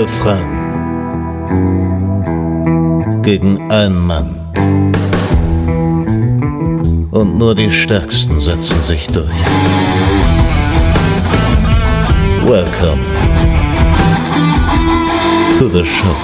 Elf Fragen gegen einen Mann. Und nur die Stärksten setzen sich durch. Welcome to the show.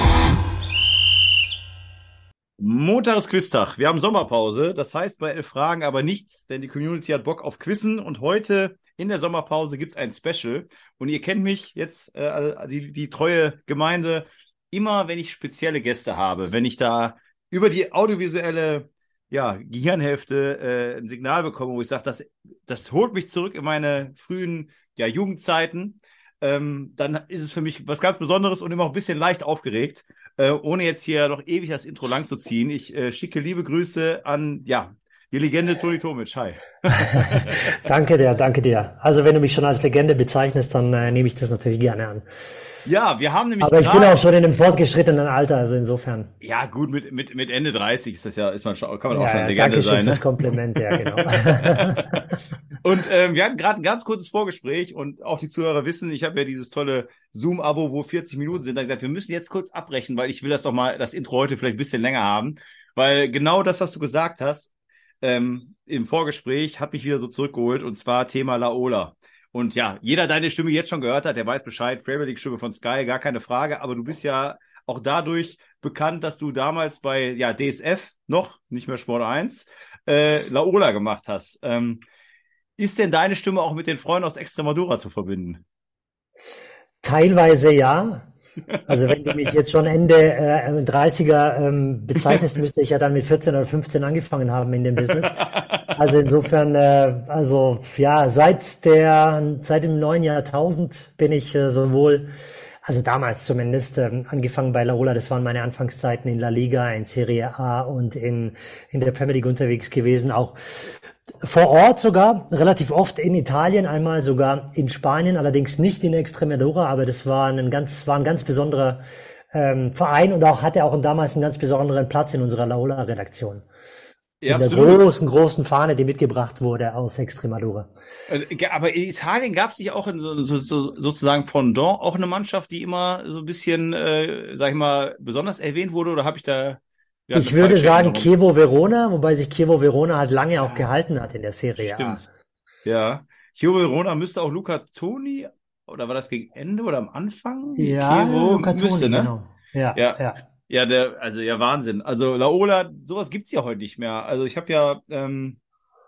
Montag ist Quiztag. Wir haben Sommerpause. Das heißt bei elf Fragen aber nichts, denn die Community hat Bock auf Quizzen. Und heute in der Sommerpause gibt es ein Special. Und ihr kennt mich jetzt, äh, die, die treue Gemeinde, immer wenn ich spezielle Gäste habe, wenn ich da über die audiovisuelle ja, Gehirnhälfte äh, ein Signal bekomme, wo ich sage, das, das holt mich zurück in meine frühen ja, Jugendzeiten. Ähm, dann ist es für mich was ganz Besonderes und immer auch ein bisschen leicht aufgeregt, äh, ohne jetzt hier noch ewig das Intro lang zu ziehen. Ich äh, schicke liebe Grüße an ja, die Legende Toni Tomic, hi. danke dir, danke dir. Also wenn du mich schon als Legende bezeichnest, dann äh, nehme ich das natürlich gerne an. Ja, wir haben nämlich. Aber ich bin auch schon in einem fortgeschrittenen Alter, also insofern. Ja, gut, mit, mit, mit Ende 30 ist das ja, ist man schon, kann man auch ja, schon Legende danke sein. Danke fürs ne? Kompliment, ja, genau. und ähm, wir hatten gerade ein ganz kurzes Vorgespräch und auch die Zuhörer wissen, ich habe ja dieses tolle Zoom-Abo, wo 40 Minuten sind. Da gesagt, wir müssen jetzt kurz abbrechen, weil ich will das doch mal, das Intro heute vielleicht ein bisschen länger haben. Weil genau das, was du gesagt hast, ähm, im Vorgespräch hat mich wieder so zurückgeholt und zwar Thema Laola. Und ja, jeder deine Stimme jetzt schon gehört hat, der weiß Bescheid, Premier League Stimme von Sky, gar keine Frage, aber du bist ja auch dadurch bekannt, dass du damals bei ja, DSF noch, nicht mehr Sport 1, äh, Laola gemacht hast. Ähm, ist denn deine Stimme auch mit den Freunden aus Extremadura zu verbinden? Teilweise ja. Also wenn du mich jetzt schon Ende äh, 30er ähm, bezeichnest, müsste ich ja dann mit 14 oder 15 angefangen haben in dem Business. Also insofern, äh, also ja, seit der, seit dem neuen Jahrtausend bin ich äh, sowohl also damals zumindest, ähm, angefangen bei Laola, das waren meine Anfangszeiten in La Liga, in Serie A und in, in der Premier League unterwegs gewesen, auch vor Ort sogar, relativ oft in Italien, einmal sogar in Spanien, allerdings nicht in Extremadura, aber das war ein ganz, war ein ganz besonderer ähm, Verein und auch hatte auch damals einen ganz besonderen Platz in unserer Laola-Redaktion. Ja, in der absolut. großen, großen Fahne, die mitgebracht wurde aus Extremadura. Äh, aber in Italien gab es nicht auch in so, so, so, sozusagen Pendant auch eine Mannschaft, die immer so ein bisschen, äh, sag ich mal, besonders erwähnt wurde? Oder habe ich da ja, ich würde sagen Chievo Verona, wobei sich Chievo Verona halt lange auch gehalten hat in der Serie Stimmt. A. Ja. Chievo Verona müsste auch Luca Toni, oder war das gegen Ende oder am Anfang? Ja, Chievo Luca müsste, Toni, ne? genau. Ja, ja, ja. Ja, der, also ja, Wahnsinn. Also Laola, sowas gibt's ja heute nicht mehr. Also ich habe ja ähm,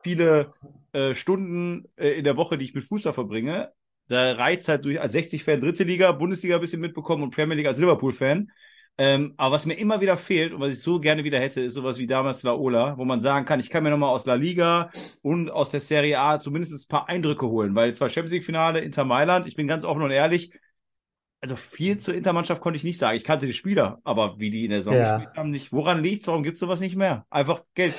viele äh, Stunden äh, in der Woche, die ich mit Fußball verbringe. Da reizt halt durch als 60-Fan dritte Liga, Bundesliga ein bisschen mitbekommen und Premier League als Liverpool-Fan. Ähm, aber was mir immer wieder fehlt und was ich so gerne wieder hätte, ist sowas wie damals Laola, wo man sagen kann, ich kann mir nochmal aus La Liga und aus der Serie A zumindest ein paar Eindrücke holen, weil zwar Champions League Finale Inter Mailand, ich bin ganz offen und ehrlich, also viel zur Intermannschaft konnte ich nicht sagen. Ich kannte die Spieler, aber wie die in der Saison ja. gespielt haben, nicht. Woran liegt's? Warum gibt's sowas nicht mehr? Einfach Geld.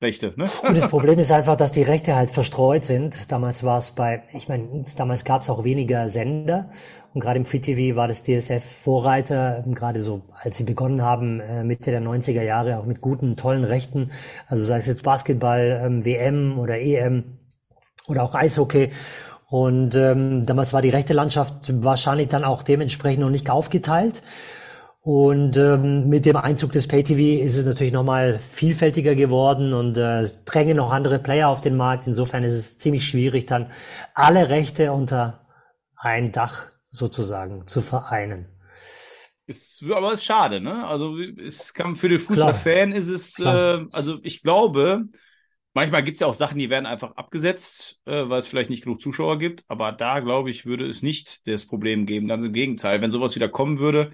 Rechte, ne? Und das Problem ist einfach, dass die Rechte halt verstreut sind. Damals war es bei, ich meine, damals gab es auch weniger Sender und gerade im Free TV war das DSF Vorreiter, gerade so, als sie begonnen haben, äh, Mitte der 90er Jahre, auch mit guten, tollen Rechten, also sei es jetzt Basketball, ähm, WM oder EM oder auch Eishockey. Und ähm, damals war die rechte Landschaft wahrscheinlich dann auch dementsprechend noch nicht aufgeteilt. Und ähm, mit dem Einzug des Pay-TV ist es natürlich nochmal vielfältiger geworden und äh, drängen noch andere Player auf den Markt. Insofern ist es ziemlich schwierig, dann alle Rechte unter ein Dach sozusagen zu vereinen. Ist, aber ist schade, ne? Also es kann für den Fußballfan ist es, äh, also ich glaube, manchmal gibt es ja auch Sachen, die werden einfach abgesetzt, äh, weil es vielleicht nicht genug Zuschauer gibt. Aber da, glaube ich, würde es nicht das Problem geben. Ganz im Gegenteil, wenn sowas wieder kommen würde,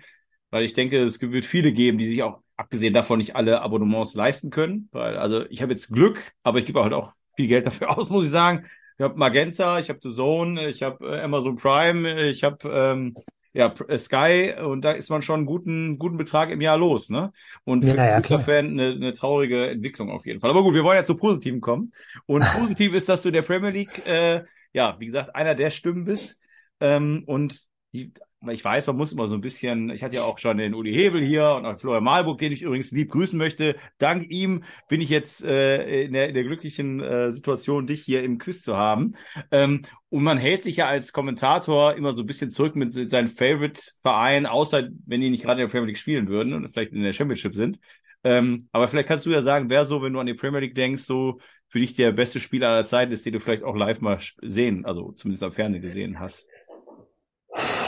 weil ich denke, es wird viele geben, die sich auch abgesehen davon nicht alle Abonnements leisten können. Weil, also ich habe jetzt Glück, aber ich gebe halt auch viel Geld dafür aus, muss ich sagen. Ich habe Magenta, ich habe The Zone, ich habe äh, Amazon Prime, ich habe ähm, ja, äh, Sky und da ist man schon einen guten, guten Betrag im Jahr los, ne? Und für ja, ja, Fan eine, eine traurige Entwicklung auf jeden Fall. Aber gut, wir wollen ja zu Positiven kommen. Und positiv ist, dass du der Premier League, äh, ja, wie gesagt, einer der Stimmen bist. Ähm, und die, ich weiß, man muss immer so ein bisschen, ich hatte ja auch schon den Uli Hebel hier und auch Florian Malburg, den ich übrigens lieb grüßen möchte. Dank ihm bin ich jetzt äh, in, der, in der glücklichen äh, Situation, dich hier im Quiz zu haben. Ähm, und man hält sich ja als Kommentator immer so ein bisschen zurück mit seinen Favorite-Vereinen, außer wenn die nicht gerade in der Premier League spielen würden und vielleicht in der Championship sind. Ähm, aber vielleicht kannst du ja sagen, wer so, wenn du an die Premier League denkst, so für dich der beste Spieler aller Zeiten ist, den du vielleicht auch live mal sehen, also zumindest am Fernsehen gesehen hast?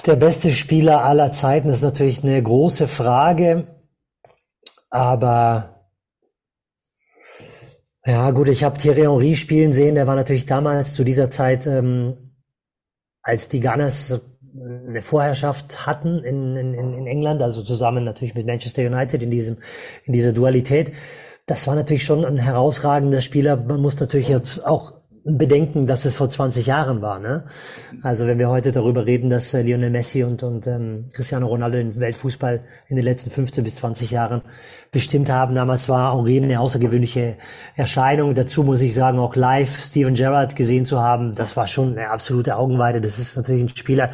Der beste Spieler aller Zeiten ist natürlich eine große Frage, aber ja gut, ich habe Thierry Henry spielen sehen, der war natürlich damals zu dieser Zeit, ähm, als die Gunners eine Vorherrschaft hatten in, in, in England, also zusammen natürlich mit Manchester United in diesem in dieser Dualität das war natürlich schon ein herausragender Spieler. Man muss natürlich jetzt auch bedenken, dass es vor 20 Jahren war. Ne? Also wenn wir heute darüber reden, dass äh, Lionel Messi und, und ähm, Cristiano Ronaldo den Weltfußball in den letzten 15 bis 20 Jahren bestimmt haben, damals war Henri eine außergewöhnliche Erscheinung. Dazu muss ich sagen, auch live Steven Gerrard gesehen zu haben, das war schon eine absolute Augenweide. Das ist natürlich ein Spieler,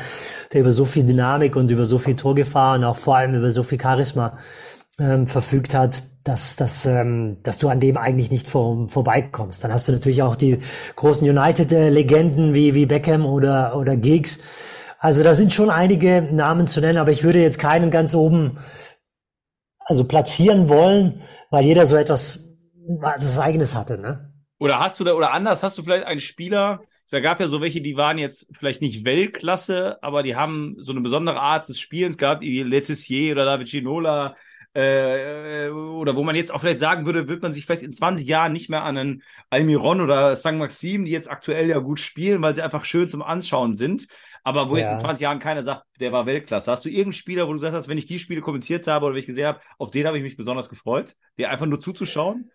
der über so viel Dynamik und über so viel Torgefahr und auch vor allem über so viel Charisma ähm, verfügt hat, dass, dass, ähm, dass du an dem eigentlich nicht vor, vorbeikommst. Dann hast du natürlich auch die großen United-Legenden wie, wie Beckham oder, oder Giggs. Also da sind schon einige Namen zu nennen, aber ich würde jetzt keinen ganz oben also platzieren wollen, weil jeder so etwas das eigenes hatte, ne? Oder hast du da, oder anders, hast du vielleicht einen Spieler, es gab ja so welche, die waren jetzt vielleicht nicht Weltklasse, aber die haben so eine besondere Art des Spielens gehabt, wie Letizier oder David Ginola, äh, oder wo man jetzt auch vielleicht sagen würde, wird man sich vielleicht in 20 Jahren nicht mehr an einen Almiron oder St. Maxim, die jetzt aktuell ja gut spielen, weil sie einfach schön zum Anschauen sind. Aber wo ja. jetzt in 20 Jahren keiner sagt, der war Weltklasse. Hast du irgendeinen Spieler, wo du gesagt hast, wenn ich die Spiele kommentiert habe oder wenn ich gesehen habe, auf den habe ich mich besonders gefreut, dir einfach nur zuzuschauen?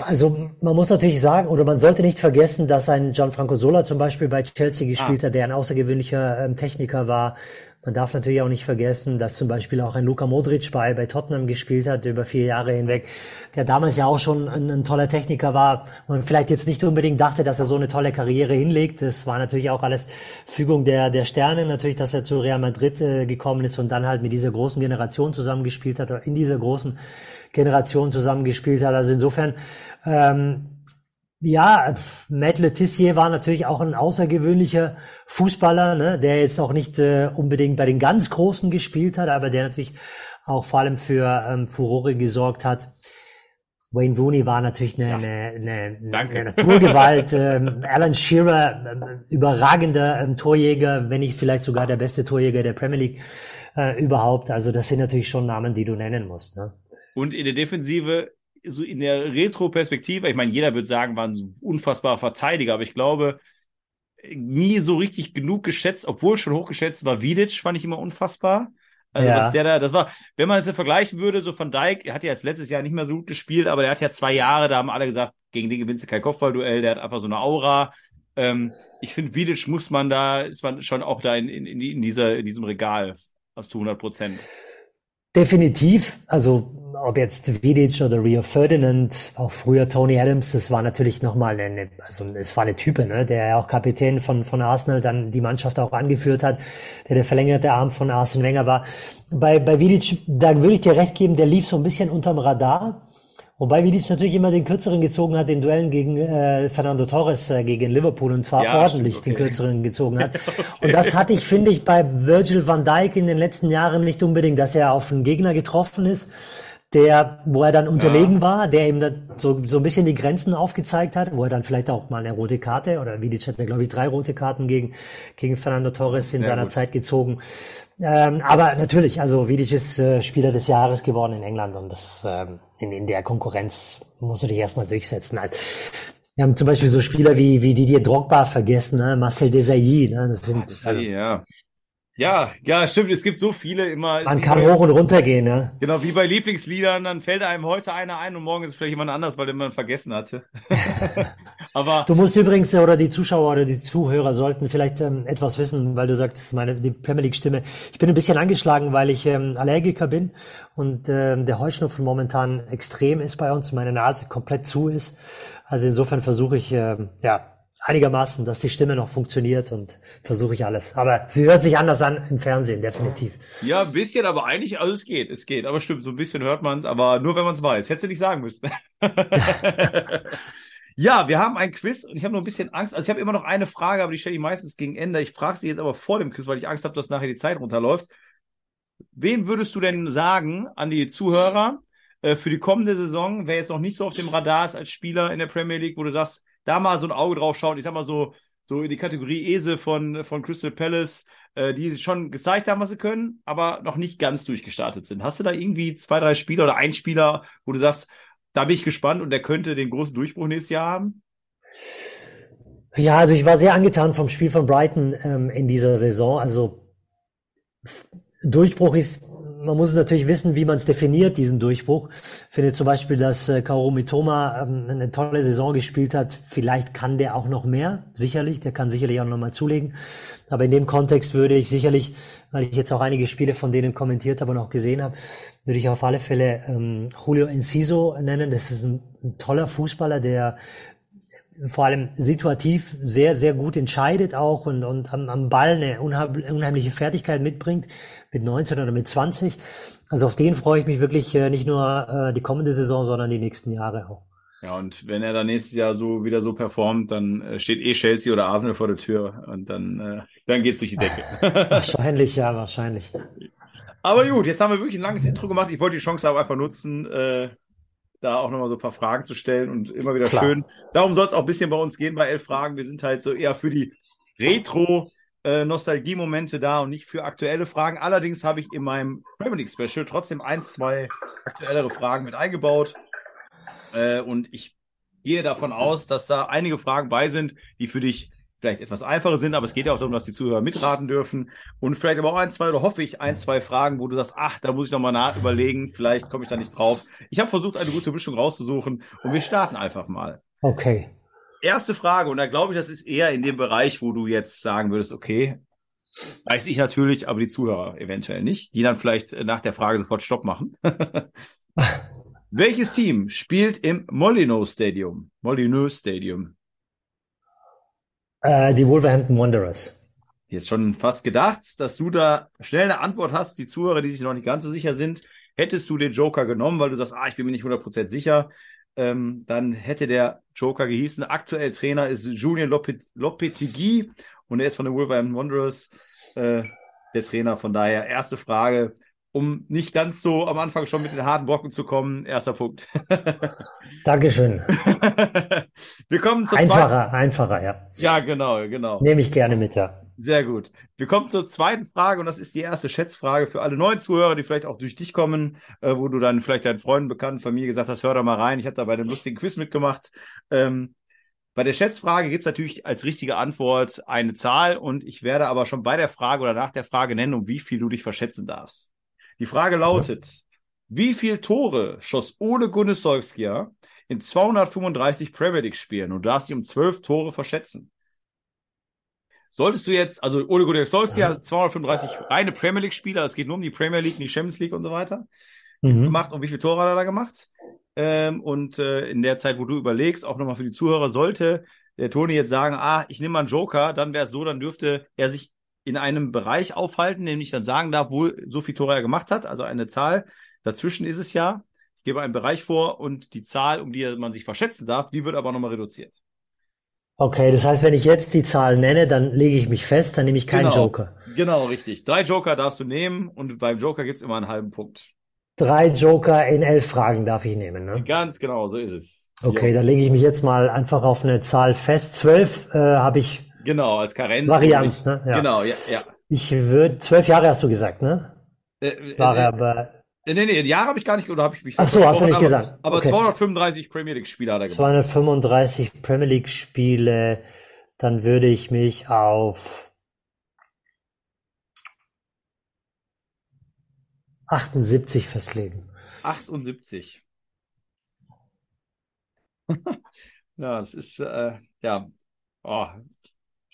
Also man muss natürlich sagen, oder man sollte nicht vergessen, dass ein Gianfranco Sola zum Beispiel bei Chelsea gespielt ah. hat, der ein außergewöhnlicher ähm, Techniker war. Man darf natürlich auch nicht vergessen, dass zum Beispiel auch ein Luka Modric bei, bei Tottenham gespielt hat über vier Jahre hinweg, der damals ja auch schon ein, ein toller Techniker war und vielleicht jetzt nicht unbedingt dachte, dass er so eine tolle Karriere hinlegt. Das war natürlich auch alles Fügung der, der Sterne, natürlich, dass er zu Real Madrid äh, gekommen ist und dann halt mit dieser großen Generation zusammengespielt hat, oder in dieser großen Generation zusammengespielt hat. Also insofern, ähm, ja, Matt Letizier war natürlich auch ein außergewöhnlicher Fußballer, ne, der jetzt auch nicht äh, unbedingt bei den ganz Großen gespielt hat, aber der natürlich auch vor allem für ähm, Furore gesorgt hat. Wayne Rooney war natürlich eine, ja. eine, eine, eine Naturgewalt. ähm, Alan Shearer, ähm, überragender ähm, Torjäger, wenn nicht vielleicht sogar der beste Torjäger der Premier League äh, überhaupt. Also das sind natürlich schon Namen, die du nennen musst. Ne? Und in der Defensive, so in der Retro-Perspektive, ich meine, jeder würde sagen, war ein unfassbarer Verteidiger, aber ich glaube, nie so richtig genug geschätzt, obwohl schon hochgeschätzt war. Vidic fand ich immer unfassbar. Also ja. was der da, das war, wenn man es jetzt vergleichen würde, so von Dijk, er hat ja jetzt letztes Jahr nicht mehr so gut gespielt, aber der hat ja zwei Jahre, da haben alle gesagt, gegen den gewinnst du kein Kopfballduell, der hat einfach so eine Aura. Ähm, ich finde, Vidic muss man da, ist man schon auch da in, in, in, dieser, in diesem Regal aus zu 100 Prozent. Definitiv, also ob jetzt Vidic oder Rio Ferdinand, auch früher Tony Adams, das war natürlich nochmal eine, also es war eine Type, ne, der ja auch Kapitän von, von Arsenal dann die Mannschaft auch angeführt hat, der der verlängerte Arm von Arsene Wenger war. Bei, bei Vidic, da würde ich dir recht geben, der lief so ein bisschen unterm Radar. Wobei Vidic natürlich immer den kürzeren gezogen hat, den Duellen gegen äh, Fernando Torres äh, gegen Liverpool und zwar ja, ordentlich stimmt, okay. den kürzeren gezogen hat. okay. Und das hatte ich, finde ich, bei Virgil van Dijk in den letzten Jahren nicht unbedingt, dass er auf einen Gegner getroffen ist, der, wo er dann unterlegen ja. war, der ihm dann so, so ein bisschen die Grenzen aufgezeigt hat, wo er dann vielleicht auch mal eine rote Karte oder Vidic hatte, glaube ich, drei rote Karten gegen, gegen Fernando Torres in ja, seiner gut. Zeit gezogen. Ähm, aber natürlich, also Vidic ist äh, Spieler des Jahres geworden in England und das ähm, in, in der Konkurrenz musst du dich erstmal durchsetzen. Halt. Wir haben zum Beispiel so Spieler wie, wie Didier Drogba vergessen, ne? Marcel Desailly, ne? das sind also, ja. Ja, ja, stimmt. Es gibt so viele immer. Man kann hoch und runter gehen, ne? Genau, wie bei Lieblingsliedern, dann fällt einem heute einer ein und morgen ist es vielleicht jemand anders, weil den man vergessen hatte. Aber. Du musst übrigens, oder die Zuschauer oder die Zuhörer sollten vielleicht ähm, etwas wissen, weil du sagst, meine, die Premier League Stimme. Ich bin ein bisschen angeschlagen, weil ich ähm, Allergiker bin und ähm, der Heuschnupfen momentan extrem ist bei uns, meine Nase komplett zu ist. Also insofern versuche ich, ähm, ja, einigermaßen, dass die Stimme noch funktioniert und versuche ich alles. Aber sie hört sich anders an im Fernsehen, definitiv. Ja, ein bisschen, aber eigentlich, also es geht, es geht. Aber stimmt, so ein bisschen hört man es, aber nur wenn man es weiß. Hättest du nicht sagen müssen. ja, wir haben ein Quiz und ich habe nur ein bisschen Angst. Also ich habe immer noch eine Frage, aber die stelle ich meistens gegen Ende. Ich frage sie jetzt aber vor dem Quiz, weil ich Angst habe, dass nachher die Zeit runterläuft. Wem würdest du denn sagen an die Zuhörer äh, für die kommende Saison, wer jetzt noch nicht so auf dem Radar ist als Spieler in der Premier League, wo du sagst, da mal so ein Auge drauf schauen. Ich sag mal so, so in die Kategorie Ese von, von Crystal Palace, äh, die schon gezeigt haben, was sie können, aber noch nicht ganz durchgestartet sind. Hast du da irgendwie zwei, drei Spieler oder ein Spieler, wo du sagst, da bin ich gespannt und der könnte den großen Durchbruch nächstes Jahr haben? Ja, also ich war sehr angetan vom Spiel von Brighton ähm, in dieser Saison. Also Durchbruch ist man muss natürlich wissen, wie man es definiert, diesen Durchbruch. Ich finde zum Beispiel, dass äh, Kaoru Mitoma ähm, eine tolle Saison gespielt hat. Vielleicht kann der auch noch mehr, sicherlich. Der kann sicherlich auch noch mal zulegen. Aber in dem Kontext würde ich sicherlich, weil ich jetzt auch einige Spiele von denen kommentiert habe und auch gesehen habe, würde ich auf alle Fälle ähm, Julio Enciso nennen. Das ist ein, ein toller Fußballer, der vor allem situativ sehr, sehr gut entscheidet auch und, und am, am Ball eine unheimliche Fertigkeit mitbringt, mit 19 oder mit 20. Also auf den freue ich mich wirklich äh, nicht nur äh, die kommende Saison, sondern die nächsten Jahre auch. Ja, und wenn er dann nächstes Jahr so wieder so performt, dann äh, steht eh Chelsea oder Arsenal vor der Tür und dann, äh, dann geht's durch die Decke. wahrscheinlich, ja, wahrscheinlich. Aber gut, jetzt haben wir wirklich ein langes Intro gemacht. Ich wollte die Chance aber einfach nutzen, äh, da auch nochmal so ein paar Fragen zu stellen und immer wieder Klar. schön. Darum soll es auch ein bisschen bei uns gehen bei elf Fragen. Wir sind halt so eher für die Retro- äh, Nostalgie-Momente da und nicht für aktuelle Fragen. Allerdings habe ich in meinem Premier League Special trotzdem ein, zwei aktuellere Fragen mit eingebaut. Äh, und ich gehe davon aus, dass da einige Fragen bei sind, die für dich vielleicht etwas einfacher sind, aber es geht ja auch darum, dass die Zuhörer mitraten dürfen. Und vielleicht aber auch ein, zwei, oder hoffe ich, ein, zwei Fragen, wo du sagst, ach, da muss ich nochmal nach überlegen, vielleicht komme ich da nicht drauf. Ich habe versucht, eine gute Mischung rauszusuchen und wir starten einfach mal. Okay. Erste Frage, und da glaube ich, das ist eher in dem Bereich, wo du jetzt sagen würdest, okay, weiß ich natürlich, aber die Zuhörer eventuell nicht, die dann vielleicht nach der Frage sofort Stopp machen. Welches Team spielt im Molyneux Stadium? Molyneux Stadium. Äh, die Wolverhampton Wanderers. Jetzt schon fast gedacht, dass du da schnell eine Antwort hast. Die Zuhörer, die sich noch nicht ganz so sicher sind, hättest du den Joker genommen, weil du sagst, ah, ich bin mir nicht 100% sicher, ähm, dann hätte der Joker gehießen. Aktuell Trainer ist Julian Lopetegui und er ist von den Wolverhampton Wanderers äh, der Trainer. Von daher, erste Frage, um nicht ganz so am Anfang schon mit den harten Brocken zu kommen. Erster Punkt. Dankeschön. Wir kommen zur einfacher, zweiten... einfacher, ja. Ja, genau, genau. Nehme ich gerne mit, ja. Sehr gut. Wir kommen zur zweiten Frage und das ist die erste Schätzfrage für alle neuen Zuhörer, die vielleicht auch durch dich kommen, äh, wo du dann vielleicht deinen Freunden, Bekannten, Familie gesagt hast, hör da mal rein. Ich habe da bei dem lustigen Quiz mitgemacht. Ähm, bei der Schätzfrage gibt es natürlich als richtige Antwort eine Zahl und ich werde aber schon bei der Frage oder nach der Frage nennen, um wie viel du dich verschätzen darfst. Die Frage lautet, wie viele Tore schoss Ole Gunnar Solskjaer in 235 Premier League Spielen und du darfst dich um 12 Tore verschätzen? Solltest du jetzt, also Ole Gunnar Solskjaer 235 reine Premier League Spieler, es geht nur um die Premier League, nicht Champions League und so weiter, mhm. gemacht und wie viele Tore hat er da gemacht? Ähm, und äh, in der Zeit, wo du überlegst, auch nochmal für die Zuhörer, sollte der Toni jetzt sagen, ah, ich nehme mal einen Joker, dann wäre es so, dann dürfte er sich in einem Bereich aufhalten, nämlich dann sagen darf, wo so viel Tore er gemacht hat, also eine Zahl. Dazwischen ist es ja. Ich gebe einen Bereich vor und die Zahl, um die man sich verschätzen darf, die wird aber nochmal reduziert. Okay, das heißt, wenn ich jetzt die Zahl nenne, dann lege ich mich fest, dann nehme ich keinen genau, Joker. Genau, richtig. Drei Joker darfst du nehmen und beim Joker gibt es immer einen halben Punkt. Drei Joker in elf Fragen darf ich nehmen, ne? Ganz genau, so ist es. Okay, ja. dann lege ich mich jetzt mal einfach auf eine Zahl fest. Zwölf äh, habe ich Genau, als Karenz. Varianz, ne? Ja. Genau, ja, ja. Ich würde, zwölf Jahre hast du gesagt, ne? Äh, äh, War äh, aber. Äh, nee, nee, Jahre habe ich gar nicht, oder habe ich mich. Ach so, hast du nicht aber, gesagt. Aber okay. 235 Premier League Spiele hat er gemacht. 235 Premier League Spiele, dann würde ich mich auf 78 festlegen. 78. ja, das ist, äh, ja, Oh,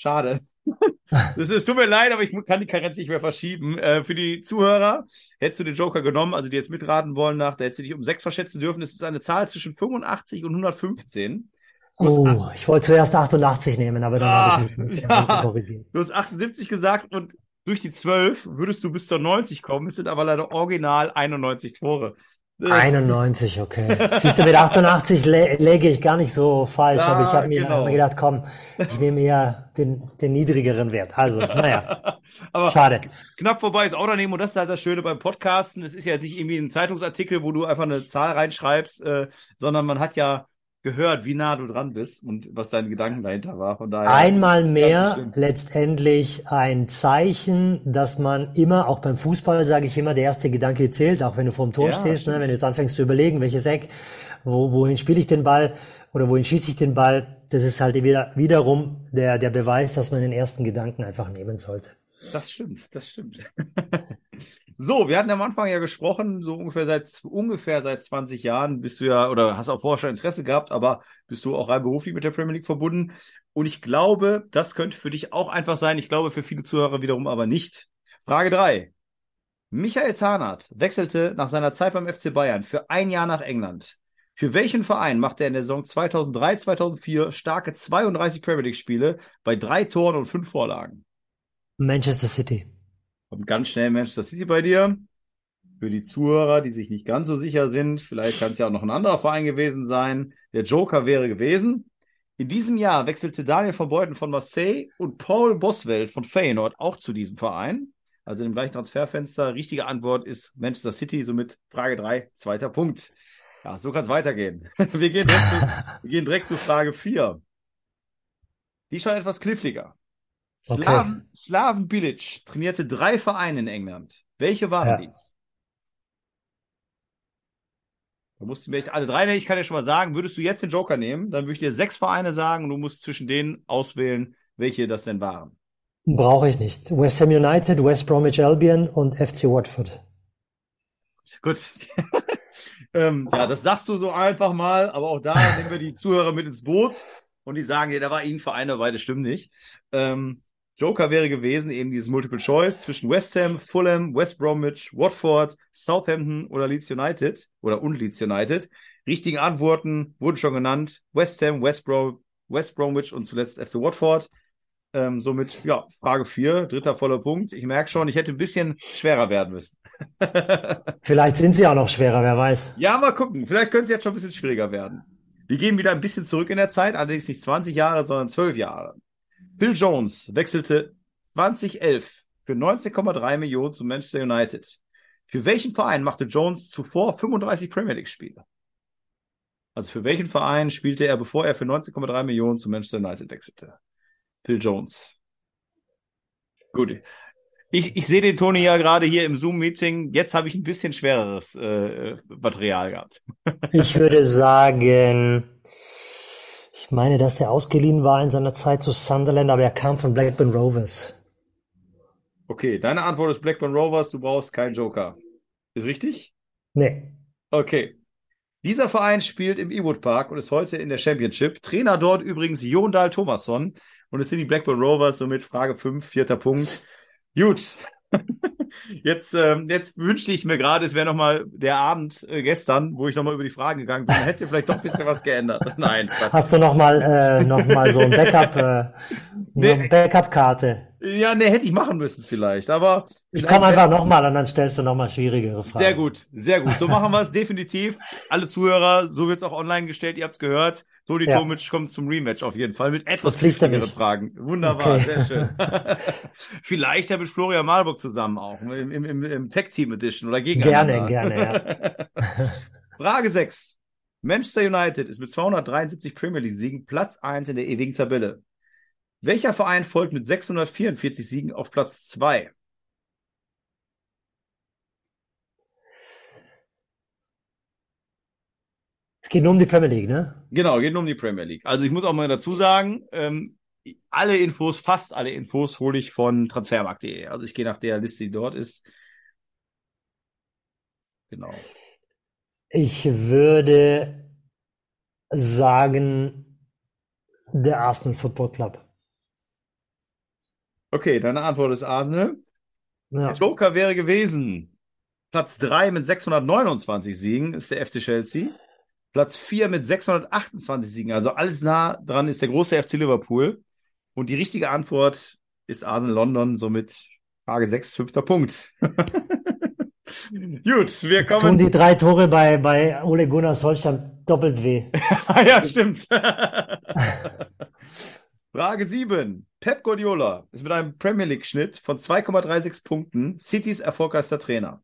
schade. Es, tut mir leid, aber ich kann die Karenz nicht mehr verschieben. Äh, für die Zuhörer, hättest du den Joker genommen, also die jetzt mitraten wollen, nach, da hättest du dich um sechs verschätzen dürfen. Es ist eine Zahl zwischen 85 und 115. Oh, ich wollte zuerst 88 nehmen, aber dann Ah, habe ich mich ja. korrigiert. Du hast 78 gesagt und durch die 12 würdest du bis zur 90 kommen. Es sind aber leider original 91 Tore. Äh, 91, okay. Siehst du, mit 88 lä läge ich gar nicht so falsch, Ja, aber ich habe mir, genau. gedacht, komm, ich nehme eher den, den niedrigeren Wert. Also, naja, aber schade. knapp vorbei ist auch daneben und das ist halt das Schöne beim Podcasten. Es ist ja jetzt nicht irgendwie ein Zeitungsartikel, wo du einfach eine Zahl reinschreibst, äh, sondern man hat ja gehört, wie nah du dran bist und was deine Gedanken dahinter war. Von daher. Einmal mehr letztendlich ein Zeichen, dass man immer, auch beim Fußball sage ich immer, der erste Gedanke zählt, auch wenn du vorm Tor Ja, stehst, ne, wenn du jetzt anfängst zu überlegen, welches Eck, wo, wohin spiele ich den Ball oder wohin schieße ich den Ball, das ist halt wieder, wiederum der, der Beweis, dass man den ersten Gedanken einfach nehmen sollte. Das stimmt, das stimmt. So, wir hatten am Anfang ja gesprochen, so ungefähr seit ungefähr seit 20 Jahren bist du ja oder hast auch vorher schon Interesse gehabt, aber bist du auch rein beruflich mit der Premier League verbunden. Und ich glaube, das könnte für dich auch einfach sein. Ich glaube, für viele Zuhörer wiederum aber nicht. Frage drei: Michael Tarnath wechselte nach seiner Zeit beim FC Bayern für ein Jahr nach England. Für welchen Verein machte er in der Saison 2003, 2004 starke 32 Premier League Spiele bei drei Toren und fünf Vorlagen? Manchester City. Kommt ganz schnell Manchester City bei dir. Für die Zuhörer, die sich nicht ganz so sicher sind, vielleicht kann es ja auch noch ein anderer Verein gewesen sein. Der Joker wäre gewesen. In diesem Jahr wechselte Daniel von Beuten von Marseille und Paul Boswell von Feyenoord auch zu diesem Verein. Also im gleichen Transferfenster. Richtige Antwort ist Manchester City, somit Frage 3, zweiter Punkt. Ja, so kann es weitergehen. Wir gehen, direkt zu, wir gehen direkt zu Frage 4. Die ist schon etwas kniffliger. Okay. Slaven, Slaven Bilic trainierte drei Vereine in England. Welche waren Ja. dies? Da musst du mir echt alle drei nennen. Ich kann dir schon mal sagen, würdest du jetzt den Joker nehmen, dann würde ich dir sechs Vereine sagen und du musst zwischen denen auswählen, welche das denn waren. Brauche ich nicht. West Ham United, West Bromwich Albion und FC Watford. Gut. ähm, ja, das sagst du so einfach mal, aber auch da nehmen wir die Zuhörer mit ins Boot und die sagen, ja, da war ihnen Vereine, weil das stimmt nicht. Ähm, Joker wäre gewesen, eben dieses Multiple Choice zwischen West Ham, Fulham, West Bromwich, Watford, Southampton oder Leeds United oder und Leeds United. Richtigen Antworten wurden schon genannt. West Ham, West, Brom, West Bromwich und zuletzt FC Watford. Ähm, somit, ja, Frage 4, dritter voller Punkt. Ich merke schon, ich hätte ein bisschen schwerer werden müssen. Vielleicht sind sie auch noch schwerer, wer weiß. Ja, mal gucken. Vielleicht könnte es jetzt schon ein bisschen schwieriger werden. Wir gehen wieder ein bisschen zurück in der Zeit, allerdings nicht 20 Jahre, sondern 12 Jahre. Phil Jones wechselte 2011 für 19,3 Millionen zu Manchester United. Für welchen Verein machte Jones zuvor 35 Premier League Spiele? Also für welchen Verein spielte er, bevor er für 19,3 Millionen zu Manchester United wechselte? Phil Jones. Gut. Ich, ich sehe den Toni ja gerade hier im Zoom-Meeting. Jetzt habe ich ein bisschen schwereres äh, Material gehabt. Ich würde sagen, ich meine, dass der ausgeliehen war in seiner Zeit zu Sunderland, aber er kam von Blackburn Rovers. Okay, deine Antwort ist Blackburn Rovers, du brauchst keinen Joker. Ist richtig? Nee. Okay. Dieser Verein spielt im Ewood Park und ist heute in der Championship. Trainer dort übrigens Jon Dahl Thomasson und es sind die Blackburn Rovers, somit Frage 5, vierter Punkt. Gut. Jetzt, ähm, jetzt wünschte ich mir gerade, es wäre nochmal der Abend äh, gestern, wo ich nochmal über die Fragen gegangen bin. Hätte vielleicht doch ein bisschen was geändert. Nein. Hast du noch mal, äh, noch mal so ein Backup, äh, Nee. eine Backup-Karte? Ja, ne, hätte ich machen müssen vielleicht, aber Ich komme einfach noch mal und dann stellst du noch mal schwierigere Fragen. Sehr gut, sehr gut. So machen wir es definitiv. Alle Zuhörer, so wird es auch online gestellt, ihr habt es gehört. Toni Ja. Tomic kommt zum Rematch auf jeden Fall mit etwas schwierigeren. Fragen. Wunderbar, Okay. sehr schön. Vielleicht ja mit Florian Malburg zusammen auch, im, im, im, im Tech-Team Edition oder gegeneinander. Gerne, gerne, Frage 6. Manchester United ist mit 273 Premier League-Siegen Platz 1 in der ewigen Tabelle. Welcher Verein folgt mit 644 Siegen auf Platz 2? Geht nur um die Premier League, ne? Genau, geht nur um die Premier League. Also ich muss auch mal dazu sagen, ähm, alle Infos, fast alle Infos hole ich von transfermarkt.de. Also ich gehe nach der Liste, die dort ist. Genau. Ich würde sagen, der Arsenal Football Club. Okay, deine Antwort ist Arsenal. Ja. Der Joker wäre gewesen. Platz 3 mit 629 Siegen ist der FC Chelsea. Platz 4 mit 628 Siegen. Also alles nah dran ist der große FC Liverpool. Und die richtige Antwort ist Arsenal London, somit Frage 6, fünfter Punkt. Gut, wir Jetzt kommen. tun die drei Tore bei, bei Ole Gunnar Solskjaer doppelt weh. ja, stimmt. Frage 7. Pep Guardiola ist mit einem Premier League-Schnitt von 2,36 Punkten Citys erfolgreichster Trainer.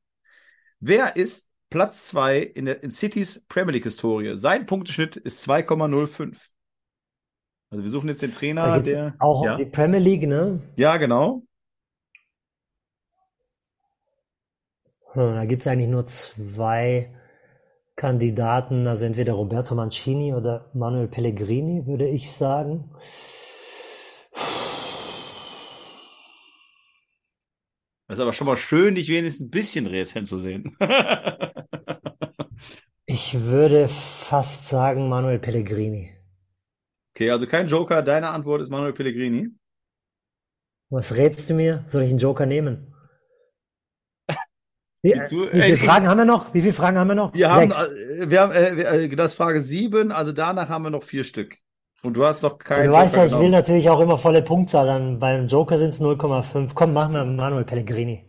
Wer ist Platz 2 in, der, in Citys Premier League-Historie? Sein Punkteschnitt ist 2,05. Also wir suchen jetzt den Trainer, der. auch ja. um die Premier League, ne? ja, genau. Hm, Da gibt's eigentlich nur zwei Kandidaten, also entweder Roberto Mancini oder Manuel Pellegrini, würde ich sagen. Das ist aber schon mal schön, dich wenigstens ein bisschen Rätseln zu sehen. Ich würde fast sagen Manuel Pellegrini. okay, also kein Joker. Deine Antwort ist Manuel Pellegrini. Was rätst du mir? Soll ich einen Joker nehmen? Wie, zu- wie viele äh, Fragen haben wir noch? Wie viele Fragen haben wir noch? Wir haben, Sechs. äh, wir haben äh, äh, das ist Frage 7, also danach haben wir noch vier Stück. Und du hast noch Und keinen du weißt ja, ich will natürlich auch immer volle Punktzahl. Dann beim Joker sind es 0,5. Komm, machen wir Manuel Pellegrini.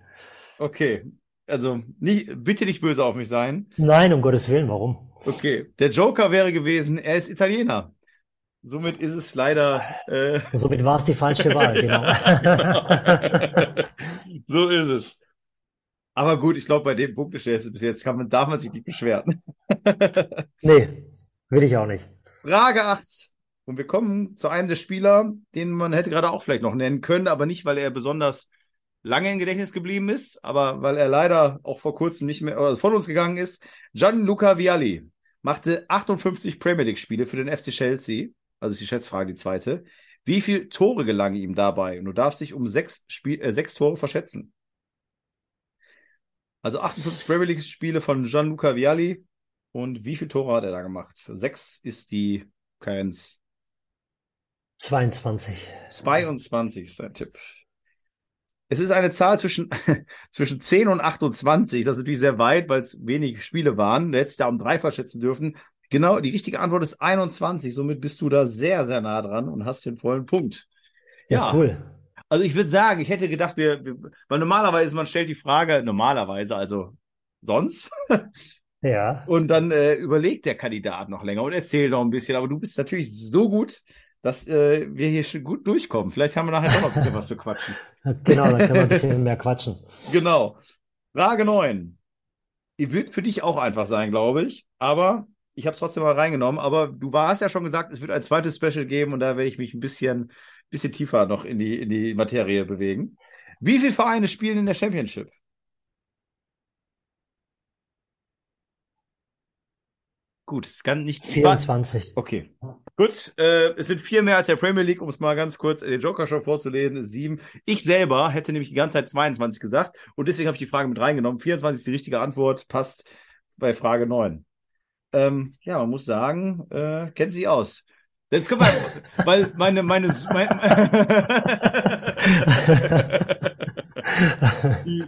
Okay, also nicht, bitte nicht böse auf mich sein. Nein, um Gottes Willen, warum? Okay, der Joker wäre gewesen, er ist Italiener. Somit ist es leider äh, Somit war es die falsche Wahl, genau. so ist es. Aber gut, ich glaube, bei dem Punkteschnitt bis jetzt kann man, darf man sich nicht beschweren. Nee, will ich auch nicht. Frage 8. Und wir kommen zu einem der Spieler, den man hätte gerade auch vielleicht noch nennen können, aber nicht, weil er besonders lange im Gedächtnis geblieben ist, aber weil er leider auch vor kurzem nicht mehr oder von uns gegangen ist. Gianluca Vialli machte 58 Premier League Spiele für den FC Chelsea. Also ist die Schätzfrage die zweite. Wie viele Tore gelangen ihm dabei? Und du darfst dich um sechs, Spiel, äh, sechs Tore verschätzen. Also 58 Premier League Spiele von Gianluca Vialli. Und wie viele Tore hat er da gemacht? Sechs ist die Karenz. 22. 22 ist sein Tipp. Es ist eine Zahl zwischen, zwischen 10 und 28. Das ist natürlich sehr weit, weil es wenige Spiele waren. Du hättest da um drei verschätzen dürfen. Genau, die richtige Antwort ist 21. Somit bist du da sehr, sehr nah dran und hast den vollen Punkt. Ja, Ja. cool. Also ich würde sagen, ich hätte gedacht, wir, wir, weil normalerweise man stellt die Frage, normalerweise, also sonst, Ja. und dann äh, überlegt der Kandidat noch länger und erzählt noch ein bisschen. Aber du bist natürlich so gut, dass äh, wir hier schon gut durchkommen. Vielleicht haben wir nachher doch noch ein bisschen was zu quatschen. Genau, dann können wir ein bisschen mehr quatschen. Genau. Frage 9. Die wird für dich auch einfach sein, glaube ich. Aber ich habe es trotzdem mal reingenommen. Aber du hast ja schon gesagt, es wird ein zweites Special geben und da werde ich mich ein bisschen, bisschen tiefer noch in die, in die Materie bewegen. Wie viele Vereine spielen in der Championship? Gut, es kann nicht. 24. Okay. Gut, äh, es sind vier mehr als der Premier League, um es mal ganz kurz den Joker schon vorzulesen, sieben. Ich selber hätte nämlich die ganze Zeit 22 gesagt und deswegen habe ich die Frage mit reingenommen. 24 ist die richtige Antwort, passt bei Frage 9. Ähm, ja, man muss sagen, äh, kennt sie aus. Jetzt können wir, weil meine, meine, mein, die,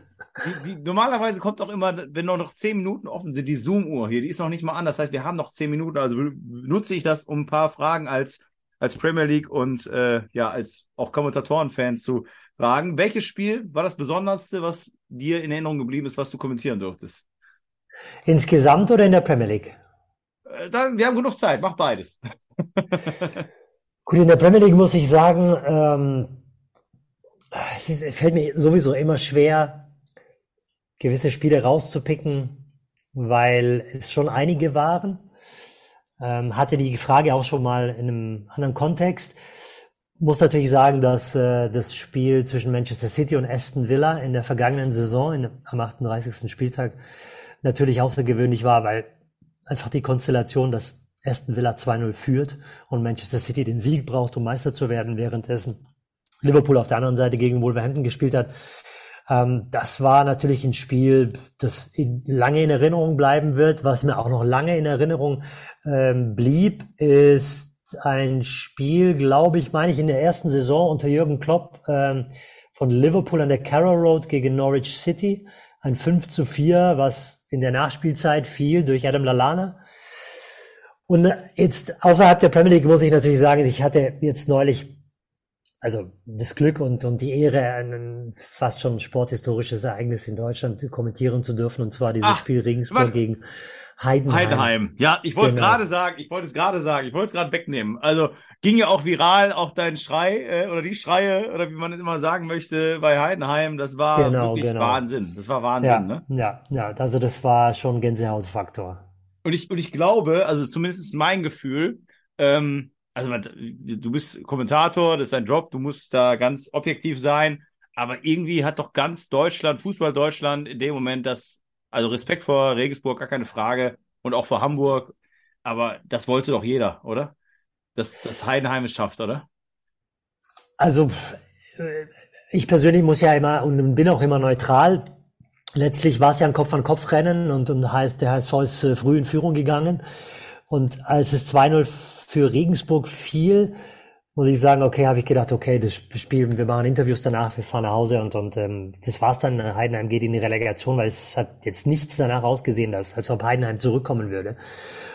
die, die, normalerweise kommt auch immer, wenn noch, noch zehn Minuten offen sind, die Zoom-Uhr hier, die ist noch nicht mal an. Das heißt, wir haben noch zehn Minuten, also nutze ich das, um ein paar Fragen als, als Premier League und äh, ja, als auch Kommentatoren-Fans zu fragen. Welches Spiel war das Besonderste, was dir in Erinnerung geblieben ist, was du kommentieren durftest? Insgesamt oder in der Premier League? Äh, dann, wir haben genug Zeit, mach beides. Gut, in der Premier League muss ich sagen, ähm, es, ist, es fällt mir sowieso immer schwer, gewisse Spiele rauszupicken, weil es schon einige waren. Ähm, hatte die Frage auch schon mal in einem anderen Kontext. Muss natürlich sagen, dass äh, das Spiel zwischen Manchester City und Aston Villa in der vergangenen Saison, in, am 38. Spieltag, natürlich außergewöhnlich war, weil einfach die Konstellation, dass Aston Villa 2-0 führt und Manchester City den Sieg braucht, um Meister zu werden, währenddessen Liverpool auf der anderen Seite gegen Wolverhampton gespielt hat. Ähm, das war natürlich ein Spiel, das in, lange in Erinnerung bleiben wird. Was mir auch noch lange in Erinnerung ähm, blieb, ist ein Spiel, glaube ich, meine ich, in der ersten Saison unter Jürgen Klopp ähm, von Liverpool an der Carrow Road gegen Norwich City. Ein 5 zu 4, was in der Nachspielzeit fiel durch Adam Lallana. Und jetzt außerhalb der Premier League muss ich natürlich sagen, ich hatte jetzt neulich also das Glück und, und die Ehre, ein fast schon sporthistorisches Ereignis in Deutschland kommentieren zu dürfen, und zwar dieses Ach, Spiel Regensburg gegen Heidenheim. Heidenheim. Ja, ich wollte es genau. gerade sagen, ich wollte es gerade sagen, ich wollte es gerade wegnehmen. Also ging ja auch viral, auch dein Schrei äh, oder die Schreie oder wie man es immer sagen möchte bei Heidenheim, das war genau, wirklich genau. Wahnsinn. Das war Wahnsinn, ja, ne? Ja, ja, also das war schon Gänsehautfaktor. Und ich, und ich glaube, also zumindest ist mein Gefühl, ähm, also du bist Kommentator, das ist dein Job, du musst da ganz objektiv sein, aber irgendwie hat doch ganz Deutschland, Fußball Deutschland in dem Moment das, also Respekt vor Regensburg, gar keine Frage und auch vor Hamburg, aber das wollte doch jeder, oder? Dass das Heidenheim es schafft, oder? Also ich persönlich muss ja immer und bin auch immer neutral. Letztlich war es ja ein Kopf-an-Kopf-Rennen und, und heißt, der HSV ist äh, früh in Führung gegangen. Und als es 2-0 für Regensburg fiel, muss ich sagen, okay, habe ich gedacht, okay, das Spiel, wir machen Interviews danach, wir fahren nach Hause und, und ähm, das war's dann. Heidenheim geht in die Relegation, weil es hat jetzt nichts danach ausgesehen, dass, als ob Heidenheim zurückkommen würde.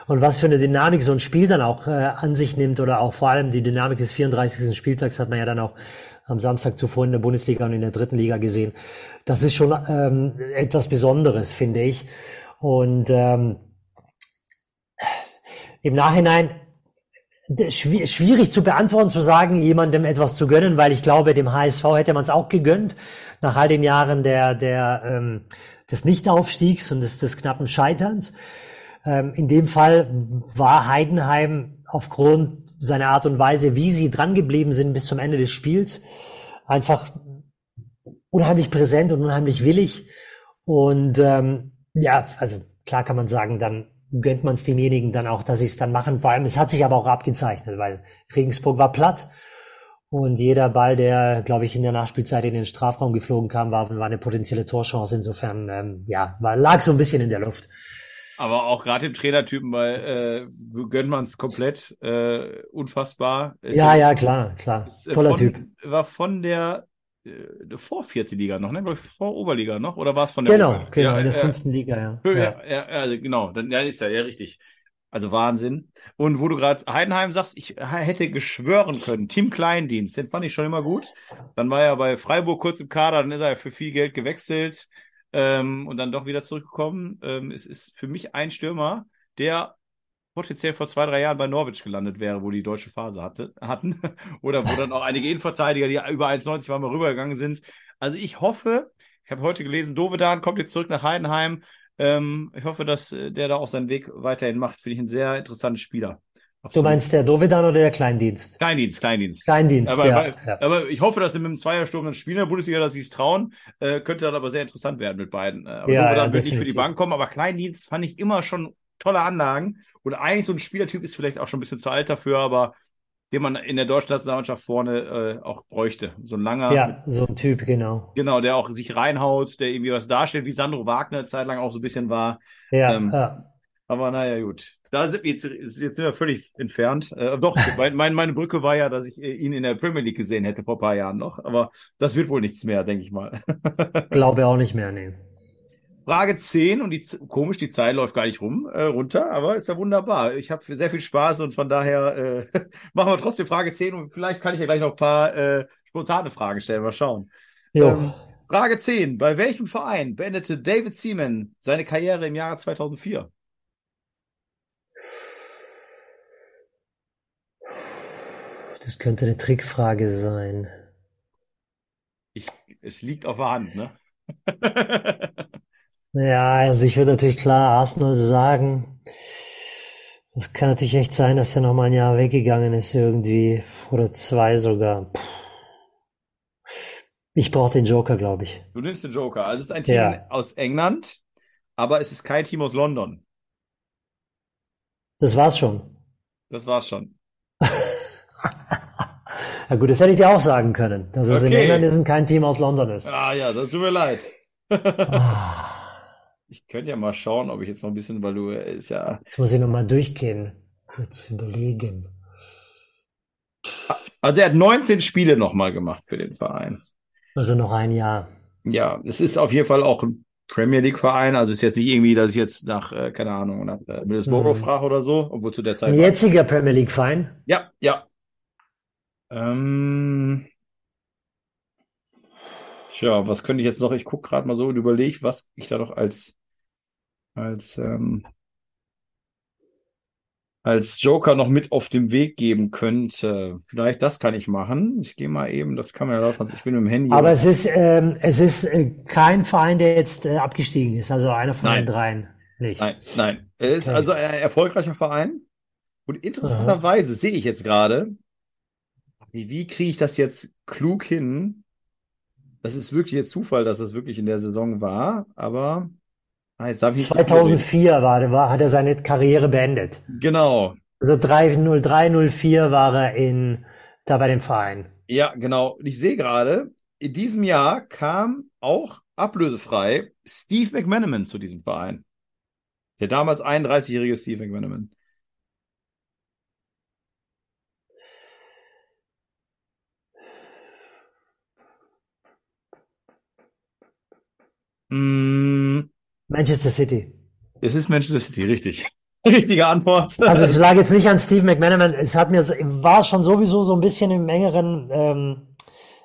Und was für eine Dynamik so ein Spiel dann auch äh, an sich nimmt oder auch vor allem die Dynamik des 34. Spieltags hat man ja dann auch am Samstag zuvor in der Bundesliga und in der dritten Liga gesehen. Das ist schon ähm, etwas Besonderes, finde ich. Und ähm, im Nachhinein schwierig zu beantworten, zu sagen, jemandem etwas zu gönnen, weil ich glaube, dem HSV hätte man es auch gegönnt, nach all den Jahren der, der, ähm, des Nichtaufstiegs und des, des knappen Scheiterns. Ähm, in dem Fall war Heidenheim aufgrund seiner Art und Weise, wie sie dran geblieben sind bis zum Ende des Spiels, einfach unheimlich präsent und unheimlich willig. Und ähm, ja, also klar kann man sagen, dann gönnt man es demjenigen dann auch, dass sie es dann machen. Vor allem, es hat sich aber auch abgezeichnet, weil Regensburg war platt und jeder Ball, der, glaube ich, in der Nachspielzeit in den Strafraum geflogen kam, war, war eine potenzielle Torchance. Insofern, ähm, ja, war, lag so ein bisschen in der Luft. Aber auch gerade dem Trainertypen, weil äh, gönnt man es komplett, äh, unfassbar. ja, ja, klar, klar. Ist, Toller von, Typ. War von der vor vierte Liga noch, ne? Vor Oberliga noch? Oder war es von der Genau, Oberliga? genau, ja, in der äh, fünften Liga, ja. Ja, ja, also genau, dann ja, ist ja, ja richtig. Also Wahnsinn. Und wo du gerade Heidenheim sagst, ich hätte geschwören können, Team Kleindienst, den fand ich schon immer gut. Dann war er bei Freiburg kurz im Kader, dann ist er für viel Geld gewechselt ähm, und dann doch wieder zurückgekommen. Ähm, es ist für mich ein Stürmer, der potenziell vor zwei, drei Jahren bei Norwich gelandet wäre, wo die deutsche Phase hatte, hatten. Oder wo dann auch einige Innenverteidiger, die über 1,90 waren, mal rübergegangen sind. Also ich hoffe, ich habe heute gelesen, Dovedan kommt jetzt zurück nach Heidenheim. Ähm, ich hoffe, dass äh, der da auch seinen Weg weiterhin macht. Finde ich ein sehr interessanter Spieler. Absolut. Du meinst der Dovedan oder der Kleindienst? Kleindienst, Kleindienst. Kleindienst, aber, ja, aber, ja. aber ich hoffe, dass sie mit dem Zweiersturm dann spielen in der Bundesliga, dass sie es trauen. Äh, könnte dann aber sehr interessant werden mit beiden. Äh, aber ja, Dovedan ja, wird nicht für die Bank kommen, aber Kleindienst fand ich immer schon tolle Anlagen. Und eigentlich so ein Spielertyp ist vielleicht auch schon ein bisschen zu alt dafür, aber den man in der deutschen Nationalmannschaft vorne äh, auch bräuchte. So ein langer. Ja, so ein Typ, genau. Genau, der auch sich reinhaut, der irgendwie was darstellt, wie Sandro Wagner zeitlang auch so ein bisschen war. Ja, ähm, ja. Aber naja, gut. Da sind wir jetzt, jetzt sind wir völlig entfernt. Äh, doch, mein, meine Brücke war ja, dass ich ihn in der Premier League gesehen hätte vor ein paar Jahren noch. Aber das wird wohl nichts mehr, denke ich mal. Glaube auch nicht mehr, nee. Frage 10 und die komisch, die Zeit läuft gar nicht rum, äh, runter, aber ist ja wunderbar. Ich habe sehr viel Spaß und von daher äh, machen wir trotzdem Frage 10 und vielleicht kann ich ja gleich noch ein paar äh, spontane Fragen stellen. Mal schauen. Ähm, Frage 10. Bei welchem Verein beendete David Seaman seine Karriere im Jahre 2004? Das könnte eine Trickfrage sein. Ich, es liegt auf der Hand, ne? Ja, also ich würde natürlich klar Arsenal sagen. Es kann natürlich echt sein, dass er noch mal ein Jahr weggegangen ist irgendwie. Oder zwei sogar. Ich brauche den Joker, glaube ich. Du nimmst den Joker. Also es ist ein Team ja. aus England, aber es ist kein Team aus London. Das war's schon. Das war's schon. Na gut, das hätte ich dir auch sagen können, dass es okay. in England ist und kein Team aus London ist. Ah ja, das tut mir leid. Ich könnte ja mal schauen, ob ich jetzt noch ein bisschen, weil du äh, ist ja. Jetzt muss ich nochmal durchgehen. Kurz überlegen. Also er hat 19 Spiele nochmal gemacht für den Verein. Also noch ein Jahr. Ja, es ist auf jeden Fall auch Premier League Verein. Also ist jetzt nicht irgendwie, dass ich jetzt nach, äh, keine Ahnung, nach äh, Middlesbrough Mhm. frage oder so, obwohl zu der Zeit. Ein jetziger Premier League Verein. Ja, ja. Ähm, tja, was könnte ich jetzt noch? Ich gucke gerade mal so und überlege, was ich da noch als, als, ähm, als Joker noch mit auf den Weg geben könnte. Vielleicht das kann ich machen. Ich gehe mal eben, das kann man ja laufen. Ich bin mit dem Handy. Aber es ist, ähm, es ist äh, kein Verein, der jetzt äh, abgestiegen ist. Also einer von Nein. den dreien nicht. Nein, nein. Er ist Okay. also ein erfolgreicher Verein. Und interessanterweise sehe ich jetzt gerade, wie, wie kriege ich das jetzt klug hin? Das ist wirklich jetzt Zufall, dass das wirklich in der Saison war, aber ah, jetzt darf ich nicht so viel 2004 war, war, hat er seine Karriere beendet. Genau. Also 303, 04 war er in, da bei dem Verein. Ja, genau. Und ich sehe gerade, in diesem Jahr kam auch ablösefrei Steve McManaman zu diesem Verein. Der damals 31-jährige Steve McManaman. Mm, Manchester City. es ist Manchester City, richtig. Richtige Antwort. Also es lag jetzt nicht an Steve McManaman, es hat mir, so- war schon sowieso so ein bisschen im engeren, ähm,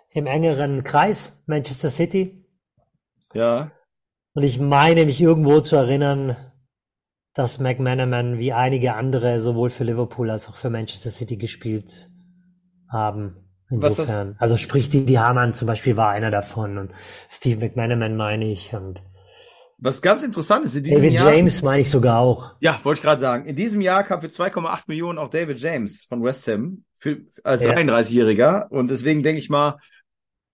im engeren Kreis, Manchester City. Ja, Und ich meine mich irgendwo zu erinnern, dass McManaman wie einige andere sowohl für Liverpool als auch für Manchester City gespielt haben. Insofern. Also sprich, Didi Hamann zum Beispiel war einer davon und Steve McManaman meine ich und was ganz interessant ist, in diesem David Jahr, James meine ich sogar auch. ja, wollte ich gerade sagen, in diesem Jahr kam für 2,8 Millionen auch David James von West Ham für, als Ja. 33-Jähriger. Und deswegen denke ich mal,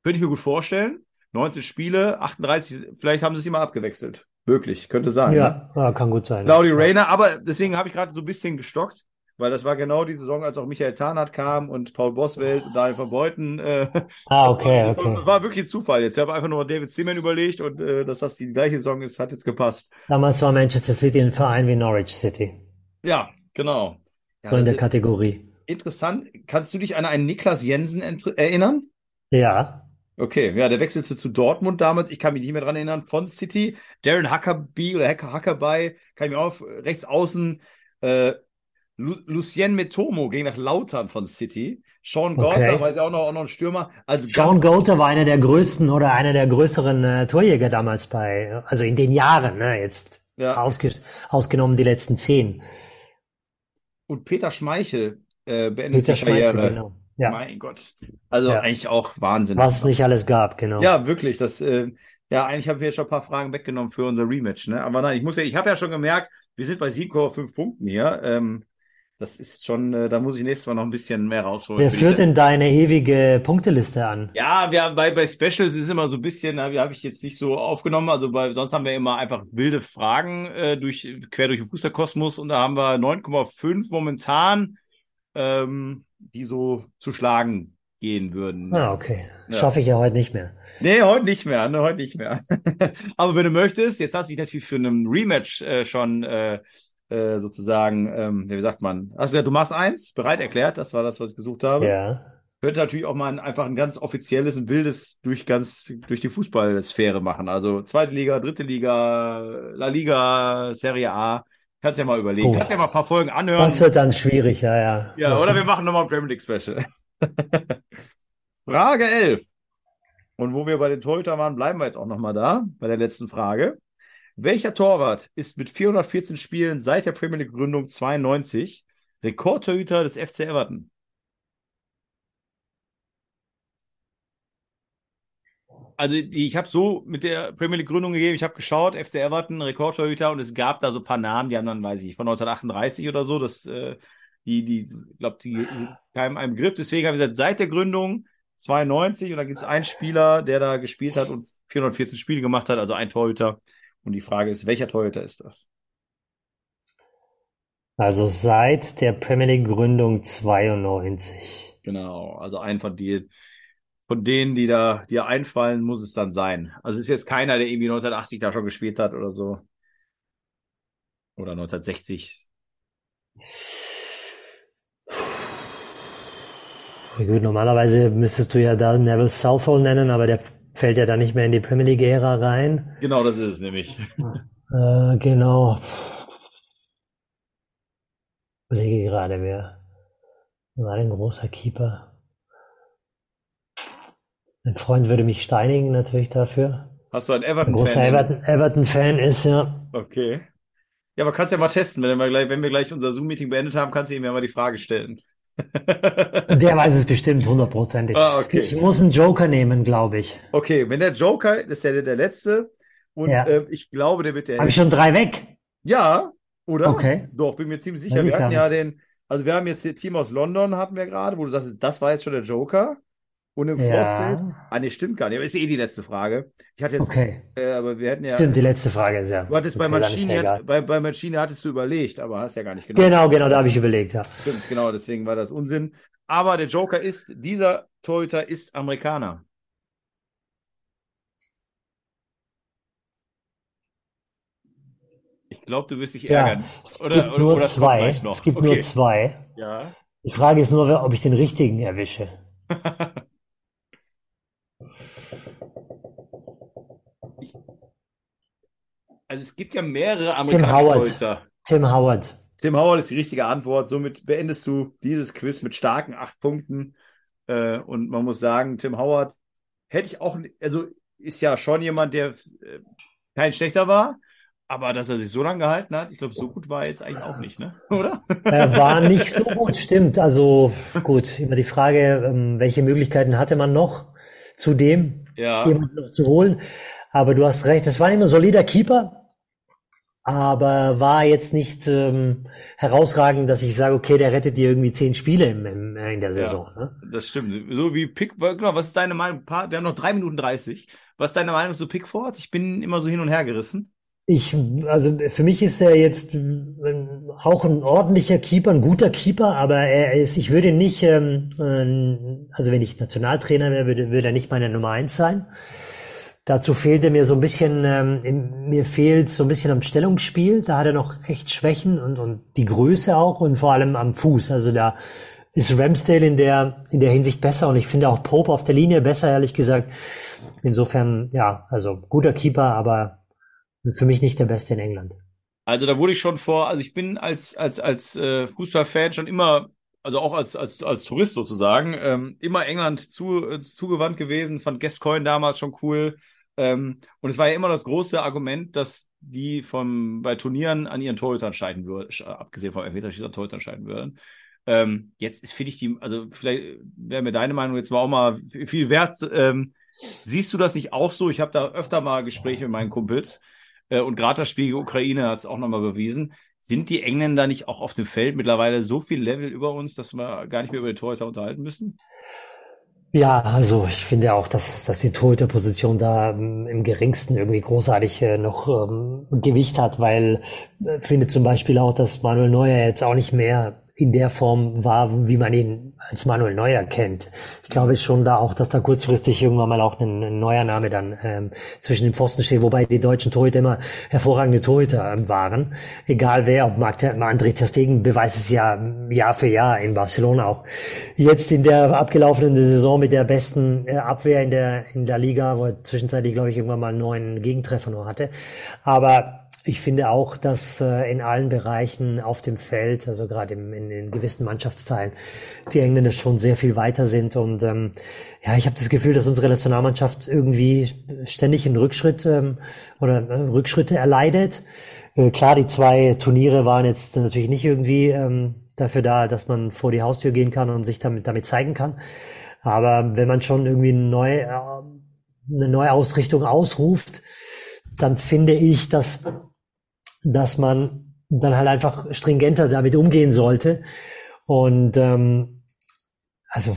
könnte ich mir gut vorstellen. 19 Spiele, 38, vielleicht haben sie es immer abgewechselt. Wirklich, könnte sein. ne? Ja, ja, kann gut sein. Claudio ja. Rayner, aber deswegen habe ich gerade so ein bisschen gestockt, weil das war genau die Saison, als auch Michael Tarnath kam und Paul Boswelt und Daniel van Beuten. Äh, Ah, okay, war, okay. war wirklich ein Zufall jetzt. Ich habe einfach nur David Seaman überlegt und äh, dass das die gleiche Saison ist, hat jetzt gepasst. Damals war Manchester City ein Verein wie Norwich City. Ja, genau. Ja, So in das der Kategorie. interessant. Kannst du dich an einen Niklas Jensen erinnern? Ja. Okay, ja, der wechselte zu Dortmund damals. Ich kann mich nicht mehr dran erinnern. Von City. Darren Huckerby oder Hacker Huckerby, kann ich mir auch rechts außen. Äh, Lu Lucien Metomo ging nach Lautern von City. Sean Okay. Gorter war ja auch noch, auch noch ein Stürmer. Also Sean ganz, Goater war einer der größten oder einer der größeren äh, Torjäger damals bei, also in den Jahren, ne, jetzt ja. ausge, ausgenommen die letzten zehn. Und Peter Schmeichel äh, beendet Peter die Schmeichel, Karriere. genau. Ja, Mein Gott. Also Ja. eigentlich auch Wahnsinn. was es nicht alles gab, genau. Ja, wirklich. Das, äh, ja, eigentlich habe ich jetzt schon ein paar Fragen weggenommen für unser Rematch, ne? Aber nein, ich muss ja, ich habe ja schon gemerkt, wir sind bei 7,5 Punkten hier. Ähm, das ist schon, äh, da muss ich nächstes Mal noch ein bisschen mehr rausholen. Wer führt denn deine ewige Punkteliste an? Ja, wir, bei, bei Specials ist immer so ein bisschen, habe hab ich jetzt nicht so aufgenommen. Also bei, sonst haben wir immer einfach wilde Fragen äh, durch, quer durch den Fußballkosmos und da haben wir 9,5 momentan, ähm, die so zu schlagen gehen würden. Ah, okay. Ja. Schaffe ich ja heute nicht mehr. Nee, heute nicht mehr, ne, heute nicht mehr. Aber wenn du möchtest, jetzt hast du dich natürlich für einen Rematch äh, schon äh, äh, sozusagen, ähm, wie sagt man, hast du gesagt, du machst eins, bereit erklärt, das war das, was ich gesucht habe. Ja. Könnte natürlich auch mal ein, einfach ein ganz offizielles, ein wildes durch ganz durch die Fußballsphäre machen. Also zweite Liga, dritte Liga, La Liga, Serie A. Kannst ja mal überlegen. Oh. Kannst ja mal ein paar Folgen anhören. Das wird dann schwierig, ja, ja. Ja, oder wir machen nochmal ein Premier League Special. Frage 11. Und wo wir bei den Torhütern waren, bleiben wir jetzt auch nochmal da, bei der letzten Frage. Welcher Torwart ist mit 414 Spielen seit der Premier League Gründung 92 Rekordtorhüter des FC Everton? Also die, ich habe so mit der Premier League Gründung gegeben, ich habe geschaut, FC Everton, Rekordtorhüter und es gab da so ein paar Namen, die haben dann, weiß ich, von 1938 oder so, das äh, die, die, glaube, die sind keinem einem Begriff. Deswegen habe ich gesagt, seit der Gründung 92 und da gibt es einen Spieler, der da gespielt hat und 414 Spiele gemacht hat, also ein Torhüter. Und die Frage ist, welcher Torhüter ist das? Also seit der Premier League Gründung 92. Genau, also ein von die, von denen, die da dir einfallen, muss es dann sein. Also ist jetzt keiner, der irgendwie 1980 da schon gespielt hat oder so. Oder 1960. Ja, Gut, normalerweise müsstest du ja da Neville Southall nennen, aber der fällt er dann nicht mehr in die Premier League-Ära rein. Genau, das ist es nämlich. Äh, genau. Ich überlege gerade, wer war ein großer Keeper? Mein Freund würde mich steinigen natürlich dafür. Hast du einen Ein Everton-Fan? großer Everton, Everton-Fan ist, ja. Okay. Ja, aber kannst ja mal testen, wenn wir gleich, wenn wir gleich unser Zoom-Meeting beendet haben, kannst du ihm ja mal die Frage stellen. Der weiß es bestimmt hundertprozentig. Ah, okay. Ich muss einen Joker nehmen, glaube ich. Okay, wenn der Joker, das ist ja der, der letzte, und Ja. ähm, ich glaube, der wird der. Habe ich schon drei weg? Ja, oder? Okay. Doch, bin mir ziemlich sicher. Wir hatten ja den, also wir haben jetzt das Team aus London, hatten wir gerade, wo du sagst, das war jetzt schon der Joker. Und im Ja. Vorfeld, ah, nee, stimmt gar nicht, aber ist eh die letzte Frage. Ich hatte jetzt, Okay. äh, aber wir hätten ja, Stimmt, die letzte Frage ist ja. du hattest bei Okay, ist Maschine, ja egal. bei, bei Maschine hattest du überlegt, aber hast ja gar nicht genommen. Genau, genau, da habe ich überlegt, ja. Stimmt, genau, deswegen war das Unsinn. Aber der Joker ist, dieser Torhüter ist Amerikaner. Ich glaube, du wirst dich Ja, ärgern. es Oder- gibt oder- nur oder zwei. Es gibt Okay. nur zwei. Ja. Die Frage ist nur, ob ich den richtigen erwische. Also es gibt ja mehrere Howard. amerikanische Torhüter. Tim Howard. Tim Howard ist die richtige Antwort. Somit beendest du dieses Quiz mit starken acht Punkten. Äh, und man muss sagen, Tim Howard hätte ich auch, also ist ja schon jemand, der äh, kein schlechter war, aber dass er sich so lange gehalten hat, ich glaube, so gut war er jetzt eigentlich auch nicht, ne? Oder? Er war nicht so gut, stimmt. Also gut, immer die Frage, ähm, welche Möglichkeiten hatte man noch zudem, Ja. jemanden noch zu holen. Aber du hast recht, es war immer ein solider Keeper, aber war jetzt nicht ähm, herausragend, dass ich sage, okay, der rettet dir irgendwie zehn Spiele im, im, äh, in der Saison. Ne? Das stimmt. So wie Pick, genau, was ist deine Meinung? Wir haben noch drei Minuten dreißig. Was ist deine Meinung zu Pickford? Ich bin immer so hin und her gerissen. Ich, also für mich ist er jetzt ähm, auch ein ordentlicher Keeper, ein guter Keeper, aber er ist, ich würde nicht, ähm, ähm, also wenn ich Nationaltrainer wäre, würde, würde er nicht meine Nummer eins sein. Dazu fehlte mir so ein bisschen, ähm, mir fehlt so ein bisschen am Stellungsspiel. Da hat er noch echt Schwächen und, und die Größe auch und vor allem am Fuß. Also da ist Ramsdale in der, in der Hinsicht besser und ich finde auch Pope auf der Linie besser, ehrlich gesagt. Insofern, ja, also guter Keeper, aber für mich nicht der Beste in England. Also da wurde ich schon vor, also ich bin als, als, als äh, Fußballfan schon immer, also auch als, als, als Tourist sozusagen, ähm, immer England zu, äh, zugewandt gewesen, fand Gascoigne damals schon cool. Ähm, und es war ja immer das große Argument, dass die vom, bei Turnieren an ihren Torhütern scheiden würden, sch- abgesehen vom Elfmeterschießen an Torhütern scheiden würden. Ähm, jetzt ist, finde ich die, also vielleicht wäre mir deine Meinung jetzt mal auch mal viel wert. Ähm, siehst du das nicht auch so? Ich habe da öfter mal Gespräche mit meinen Kumpels. Äh, Und gerade das Spiel Ukraine hat es auch nochmal bewiesen. Sind die Engländer nicht auch auf dem Feld mittlerweile so viel Level über uns, dass wir gar nicht mehr über die Torhüter unterhalten müssen? Ja, also ich finde auch, dass, dass die Torhüterposition da ähm, im geringsten irgendwie großartig äh, noch ähm, Gewicht hat, weil äh, finde zum Beispiel auch, dass Manuel Neuer jetzt auch nicht mehr in der Form war, wie man ihn als Manuel Neuer kennt. Ich glaube schon da auch, dass da kurzfristig irgendwann mal auch ein, ein neuer Name dann ähm, zwischen den Pfosten steht, wobei die deutschen Torhüter immer hervorragende Torhüter ähm, waren. Egal wer, ob Marc, André Ter beweist es ja ähm, Jahr für Jahr in Barcelona auch. Jetzt in der abgelaufenen Saison mit der besten äh, Abwehr in der, in der Liga, wo er zwischenzeitlich, glaube ich, irgendwann mal neun Gegentreffer nur hatte. Aber ich finde auch, dass äh, in allen Bereichen auf dem Feld, also gerade im, in, in gewissen Mannschaftsteilen, die Engländer schon sehr viel weiter sind. Und ähm, ja, ich habe das Gefühl, dass unsere Nationalmannschaft irgendwie ständig einen Rückschritt ähm, oder äh, Rückschritte erleidet. Äh, klar, die zwei Turniere waren jetzt natürlich nicht irgendwie ähm, dafür da, dass man vor die Haustür gehen kann und sich damit, damit zeigen kann. Aber wenn man schon irgendwie eine neue, äh, eine neue Ausrichtung ausruft, dann finde ich, dass, dass man dann halt einfach stringenter damit umgehen sollte. Und ähm, also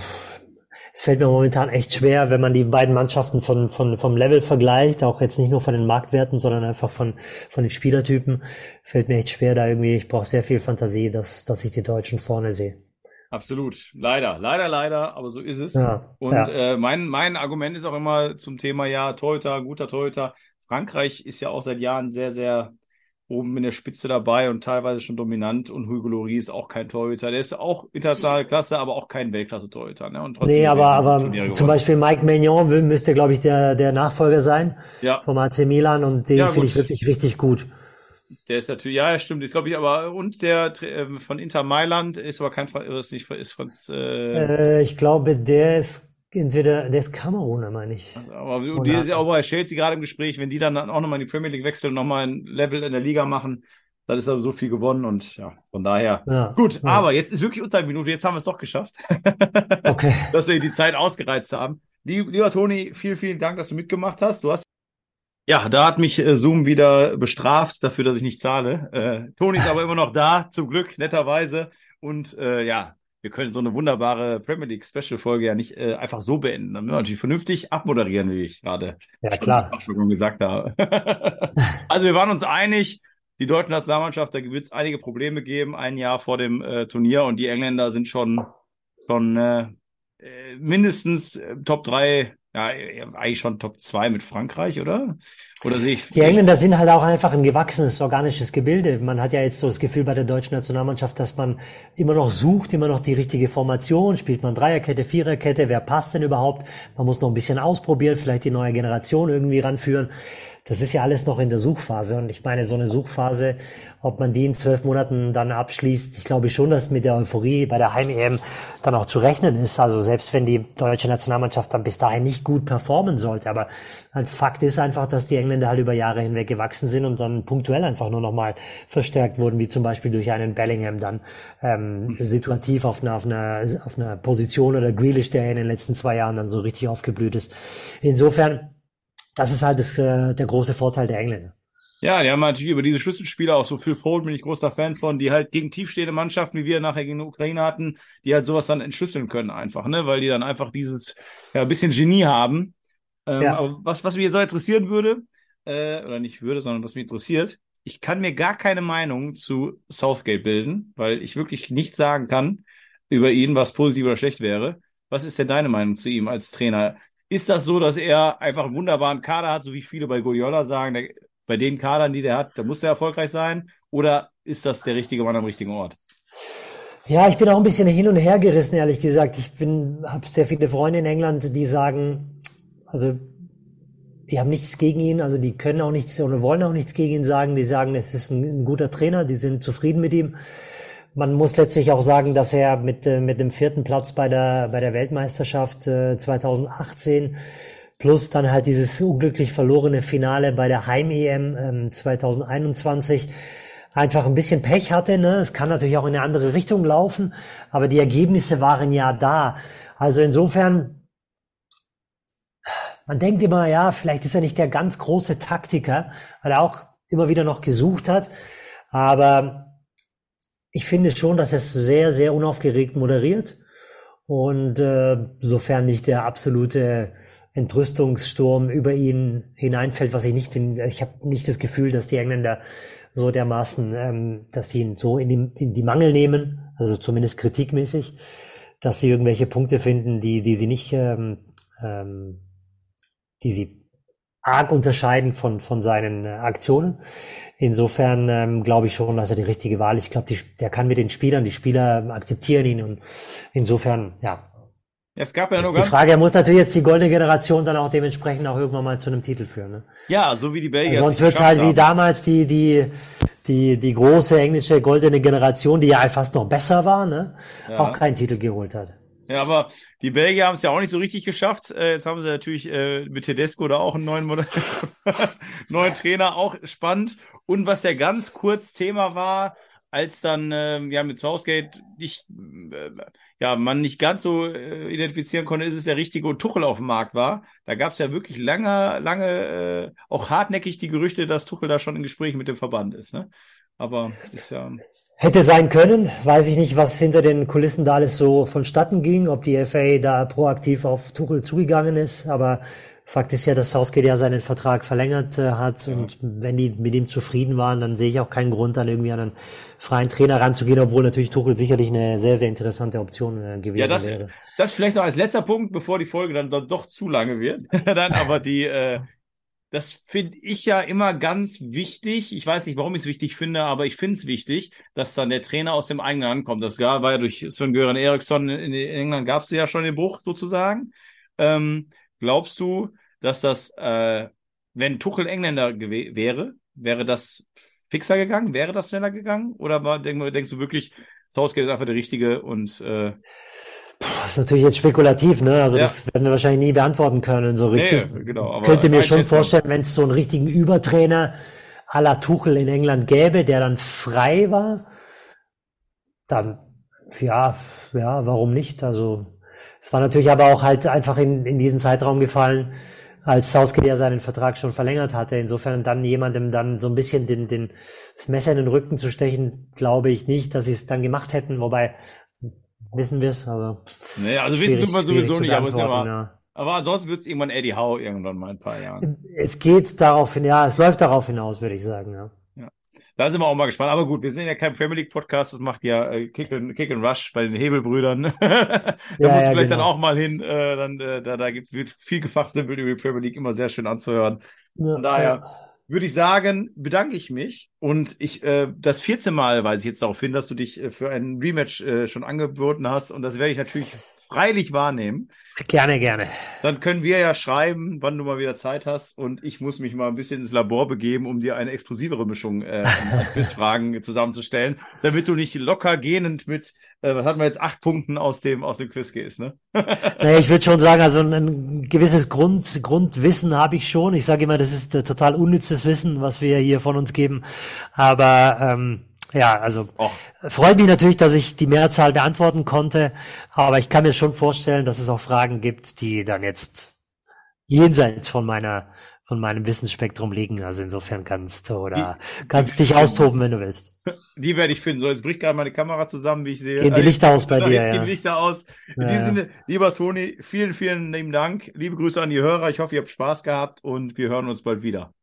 es fällt mir momentan echt schwer, wenn man die beiden Mannschaften von, von, vom Level vergleicht, auch jetzt nicht nur von den Marktwerten, sondern einfach von, von den Spielertypen, fällt mir echt schwer, da irgendwie, ich brauche sehr viel Fantasie, dass, dass ich die Deutschen vorne sehe. Absolut. Leider, leider, leider, aber so ist es. Ja, Und ja. äh, mein, mein Argument ist auch immer zum Thema, ja, Torhüter, guter Torhüter. Frankreich ist ja auch seit Jahren sehr, sehr oben in der Spitze dabei und teilweise schon dominant. Und Hugo Lloris ist auch kein Torhüter. Der ist auch internationale Klasse, aber auch kein Weltklasse-Torhüter. Ne? Und nee, aber, aber zum Beispiel Mike Maignan müsste, glaube ich, der, der Nachfolger sein ja. vom AC Milan und den ja, finde ich wirklich richtig gut. Der ist natürlich, ja, stimmt, ist glaube ich, aber und der äh, von Inter Mailand ist aber kein, ist nicht, ist von, äh, äh, ich glaube, der ist Entweder der ist Kameruner, meine ich. Also, aber die ist ja auch bei Chelsea gerade im Gespräch, wenn die dann auch nochmal in die Premier League wechseln und nochmal ein Level in der Liga machen, dann ist aber so viel gewonnen und ja, von daher. Ja, gut, ja. aber jetzt ist wirklich Minute, jetzt haben wir es doch geschafft. okay. dass wir die Zeit ausgereizt haben. Lieber Toni, vielen, vielen Dank, dass du mitgemacht hast. Du hast ja, da hat mich äh, Zoom wieder bestraft dafür, dass ich nicht zahle. Äh, Toni ist aber immer noch da, zum Glück, netterweise. Und äh, ja, wir können so eine wunderbare Premier League Special Folge ja nicht äh, einfach so beenden. Dann müssen wir natürlich vernünftig abmoderieren, wie ich gerade ja, klar. schon gesagt habe. also wir waren uns einig, die deutsche Nationalmannschaft, da wird es einige Probleme geben, ein Jahr vor dem äh, Turnier und die Engländer sind schon, schon äh, äh mindestens äh, Top 3 ja, eigentlich schon Top 2 mit Frankreich, oder? Oder sehe ich. Die Engländer sind halt auch einfach ein gewachsenes organisches Gebilde. Man hat ja jetzt so das Gefühl bei der deutschen Nationalmannschaft, dass man immer noch sucht, immer noch die richtige Formation. Spielt man Dreierkette, Viererkette? Wer passt denn überhaupt? Man muss noch ein bisschen ausprobieren, vielleicht die neue Generation irgendwie ranführen das ist ja alles noch in der Suchphase. Und ich meine, so eine Suchphase, ob man die in zwölf Monaten dann abschließt, ich glaube schon, dass mit der Euphorie bei der Heim-EM dann auch zu rechnen ist. Also selbst wenn die deutsche Nationalmannschaft dann bis dahin nicht gut performen sollte. Aber ein Fakt ist einfach, dass die Engländer halt über Jahre hinweg gewachsen sind und dann punktuell einfach nur nochmal verstärkt wurden, wie zum Beispiel durch einen Bellingham dann ähm, situativ auf einer, auf, einer, auf einer Position oder Grealish, der in den letzten zwei Jahren dann so richtig aufgeblüht ist. Insofern das ist halt das, äh, der große Vorteil der Engländer. Ja, die haben natürlich über diese Schlüsselspieler auch so viel Fold, bin ich großer Fan von, die halt gegen tiefstehende Mannschaften, wie wir nachher gegen die Ukraine hatten, die halt sowas dann entschlüsseln können einfach, ne, weil die dann einfach dieses, ja, bisschen Genie haben. Ähm, ja. Aber was, was mich so interessieren würde, äh, oder nicht würde, sondern was mich interessiert, ich kann mir gar keine Meinung zu Southgate bilden, weil ich wirklich nichts sagen kann über ihn, was positiv oder schlecht wäre. Was ist denn deine Meinung zu ihm als Trainer? Ist das so, dass er einfach einen wunderbaren Kader hat, so wie viele bei Guardiola sagen, der, bei den Kadern, die der hat, da muss er erfolgreich sein? Oder ist das der richtige Mann am richtigen Ort? Ja, ich bin auch ein bisschen hin und her gerissen, ehrlich gesagt. Ich habe sehr viele Freunde in England, die sagen, also die haben nichts gegen ihn, also die können auch nichts oder wollen auch nichts gegen ihn sagen. Die sagen, es ist ein, ein guter Trainer, die sind zufrieden mit ihm. Man muss letztlich auch sagen, dass er mit, äh, mit dem vierten Platz bei der, bei der Weltmeisterschaft äh, 2018 plus dann halt dieses unglücklich verlorene Finale bei der Heim-EM ähm, 2021 einfach ein bisschen Pech hatte. Ne? Es kann natürlich auch in eine andere Richtung laufen, aber die Ergebnisse waren ja da. Also insofern, man denkt immer, ja, vielleicht ist er nicht der ganz große Taktiker, weil er auch immer wieder noch gesucht hat. Aber ich finde schon, dass es sehr, sehr unaufgeregt moderiert. Und äh, sofern nicht der absolute Entrüstungssturm über ihn hineinfällt, was ich nicht, in, ich habe nicht das Gefühl, dass die Engländer so dermaßen, ähm, dass die ihn so in die, in die Mangel nehmen, also zumindest kritikmäßig, dass sie irgendwelche Punkte finden, die, die sie nicht, ähm, ähm, die sie arg unterscheiden von, von seinen äh, Aktionen. Insofern ähm, glaube ich schon, dass er die richtige Wahl ist. Ich glaube, der kann mit den Spielern, die Spieler akzeptieren ihn und insofern, ja. Es gab ja nur die Frage, er muss natürlich jetzt die goldene Generation dann auch dementsprechend auch irgendwann mal zu einem Titel führen. Ne? Ja, so wie die Belgier. Also sonst wird es halt haben. wie damals die, die, die, die große englische goldene Generation, die ja fast noch besser war, ne? Ja. auch keinen Titel geholt hat. Ja, aber die Belgier haben es ja auch nicht so richtig geschafft. Äh, jetzt haben sie natürlich äh, mit Tedesco da auch einen neuen, neuen Trainer, auch spannend. Und was ja ganz kurz Thema war, als dann äh, ja mit Southgate nicht, äh, ja, man nicht ganz so identifizieren konnte, ist es der richtige Tuchel auf dem Markt war. Da gab es ja wirklich lange, lange, auch hartnäckig die Gerüchte, dass Tuchel da schon in Gesprächen mit dem Verband ist. Ne? Aber ist ja. Hätte sein können, weiß ich nicht, was hinter den Kulissen da alles so vonstatten ging, ob die FA da proaktiv auf Tuchel zugegangen ist, aber Fakt ist ja, dass Southgate ja seinen Vertrag verlängert äh, hat und wenn die mit ihm zufrieden waren, dann sehe ich auch keinen Grund, dann irgendwie an einen freien Trainer ranzugehen, obwohl natürlich Tuchel sicherlich eine sehr, sehr interessante Option äh, gewesen ja, das, wäre. Das vielleicht noch als letzter Punkt, bevor die Folge dann doch, doch zu lange wird. dann aber die, äh, das finde ich ja immer ganz wichtig. Ich weiß nicht, warum ich es wichtig finde, aber ich finde es wichtig, dass dann der Trainer aus dem eigenen Land kommt. Das war ja durch Sven-Göran Eriksson in England gab es ja schon den Bruch sozusagen. Ähm, glaubst du, dass das, äh, wenn Tuchel Engländer wäre, wäre das fixer gegangen? Wäre das schneller gegangen? Oder war, denk, denkst du wirklich, Southgate ist einfach der Richtige und äh, das ist natürlich jetzt spekulativ, ne? Also ja. das werden wir wahrscheinlich nie beantworten können, so richtig. Nee, genau, Könnte mir schon vorstellen, wenn es so einen richtigen Übertrainer à la Tuchel in England gäbe, der dann frei war, dann ja, ja, warum nicht? Also es war natürlich aber auch halt einfach in, in diesen Zeitraum gefallen, als Southgate ja seinen Vertrag schon verlängert hatte. Insofern dann jemandem dann so ein bisschen den, den, das Messer in den Rücken zu stechen, glaube ich nicht, dass sie es dann gemacht hätten. Wobei wissen wir es. Also, nee, also wissen tun wir sowieso nicht, aber, ja ja. aber ansonsten wird es irgendwann Eddie Howe irgendwann mal ein paar Jahren. Es geht darauf hin, ja, es läuft darauf hinaus, würde ich sagen, ja. ja. Da sind wir auch mal gespannt. Aber gut, wir sind ja kein Premier League Podcast, das macht ja äh, Kick, and, Kick and Rush bei den Hebelbrüdern. da ja, musst du ja, vielleicht genau. dann auch mal hin. Äh, dann, äh, da da gibt's wird viel gefachsimpelt über die Premier League, immer sehr schön anzuhören. Von daher würde ich sagen, bedanke ich mich. Und ich, äh, das 14 Mal weise ich jetzt darauf hin, dass du dich äh, für ein Rematch äh, schon angeboten hast. Und das werde ich natürlich freilich wahrnehmen. Gerne, gerne. Dann können wir ja schreiben, wann du mal wieder Zeit hast. Und ich muss mich mal ein bisschen ins Labor begeben, um dir eine explosivere Mischung äh, an Quizfragen zusammenzustellen, damit du nicht locker gehend mit, äh, was hatten wir jetzt, acht Punkten aus dem, aus dem Quiz gehst, ne? naja, ich würde schon sagen, also ein, ein gewisses Grund, Grundwissen habe ich schon. Ich sage immer, das ist äh, total unnützes Wissen, was wir hier von uns geben. Aber ähm, ja, also oh. freut mich natürlich, dass ich die Mehrzahl beantworten konnte, aber ich kann mir schon vorstellen, dass es auch Fragen gibt, die dann jetzt jenseits von meiner von meinem Wissensspektrum liegen. Also insofern kannst du oder die, kannst dich austoben, wenn du willst. Die werde ich finden. So, jetzt bricht gerade meine Kamera zusammen, wie ich sehe. Gehen die also, Lichter aus bei dir. Jetzt ja. gehen die Lichter aus. In ja. diesem Sinne, lieber Toni, vielen, vielen lieben Dank. Liebe Grüße an die Hörer. Ich hoffe, ihr habt Spaß gehabt und wir hören uns bald wieder.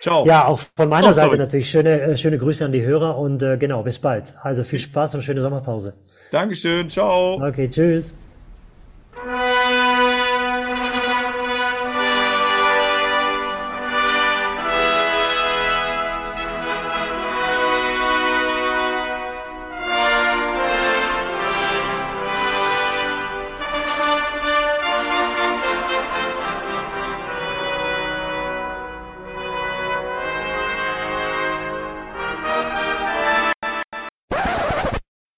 Ciao. Ja, auch von meiner oh, Seite natürlich schöne, äh, schöne Grüße an die Hörer und äh, genau, bis bald. Also viel Spaß und schöne Sommerpause. Dankeschön, ciao. Okay, tschüss.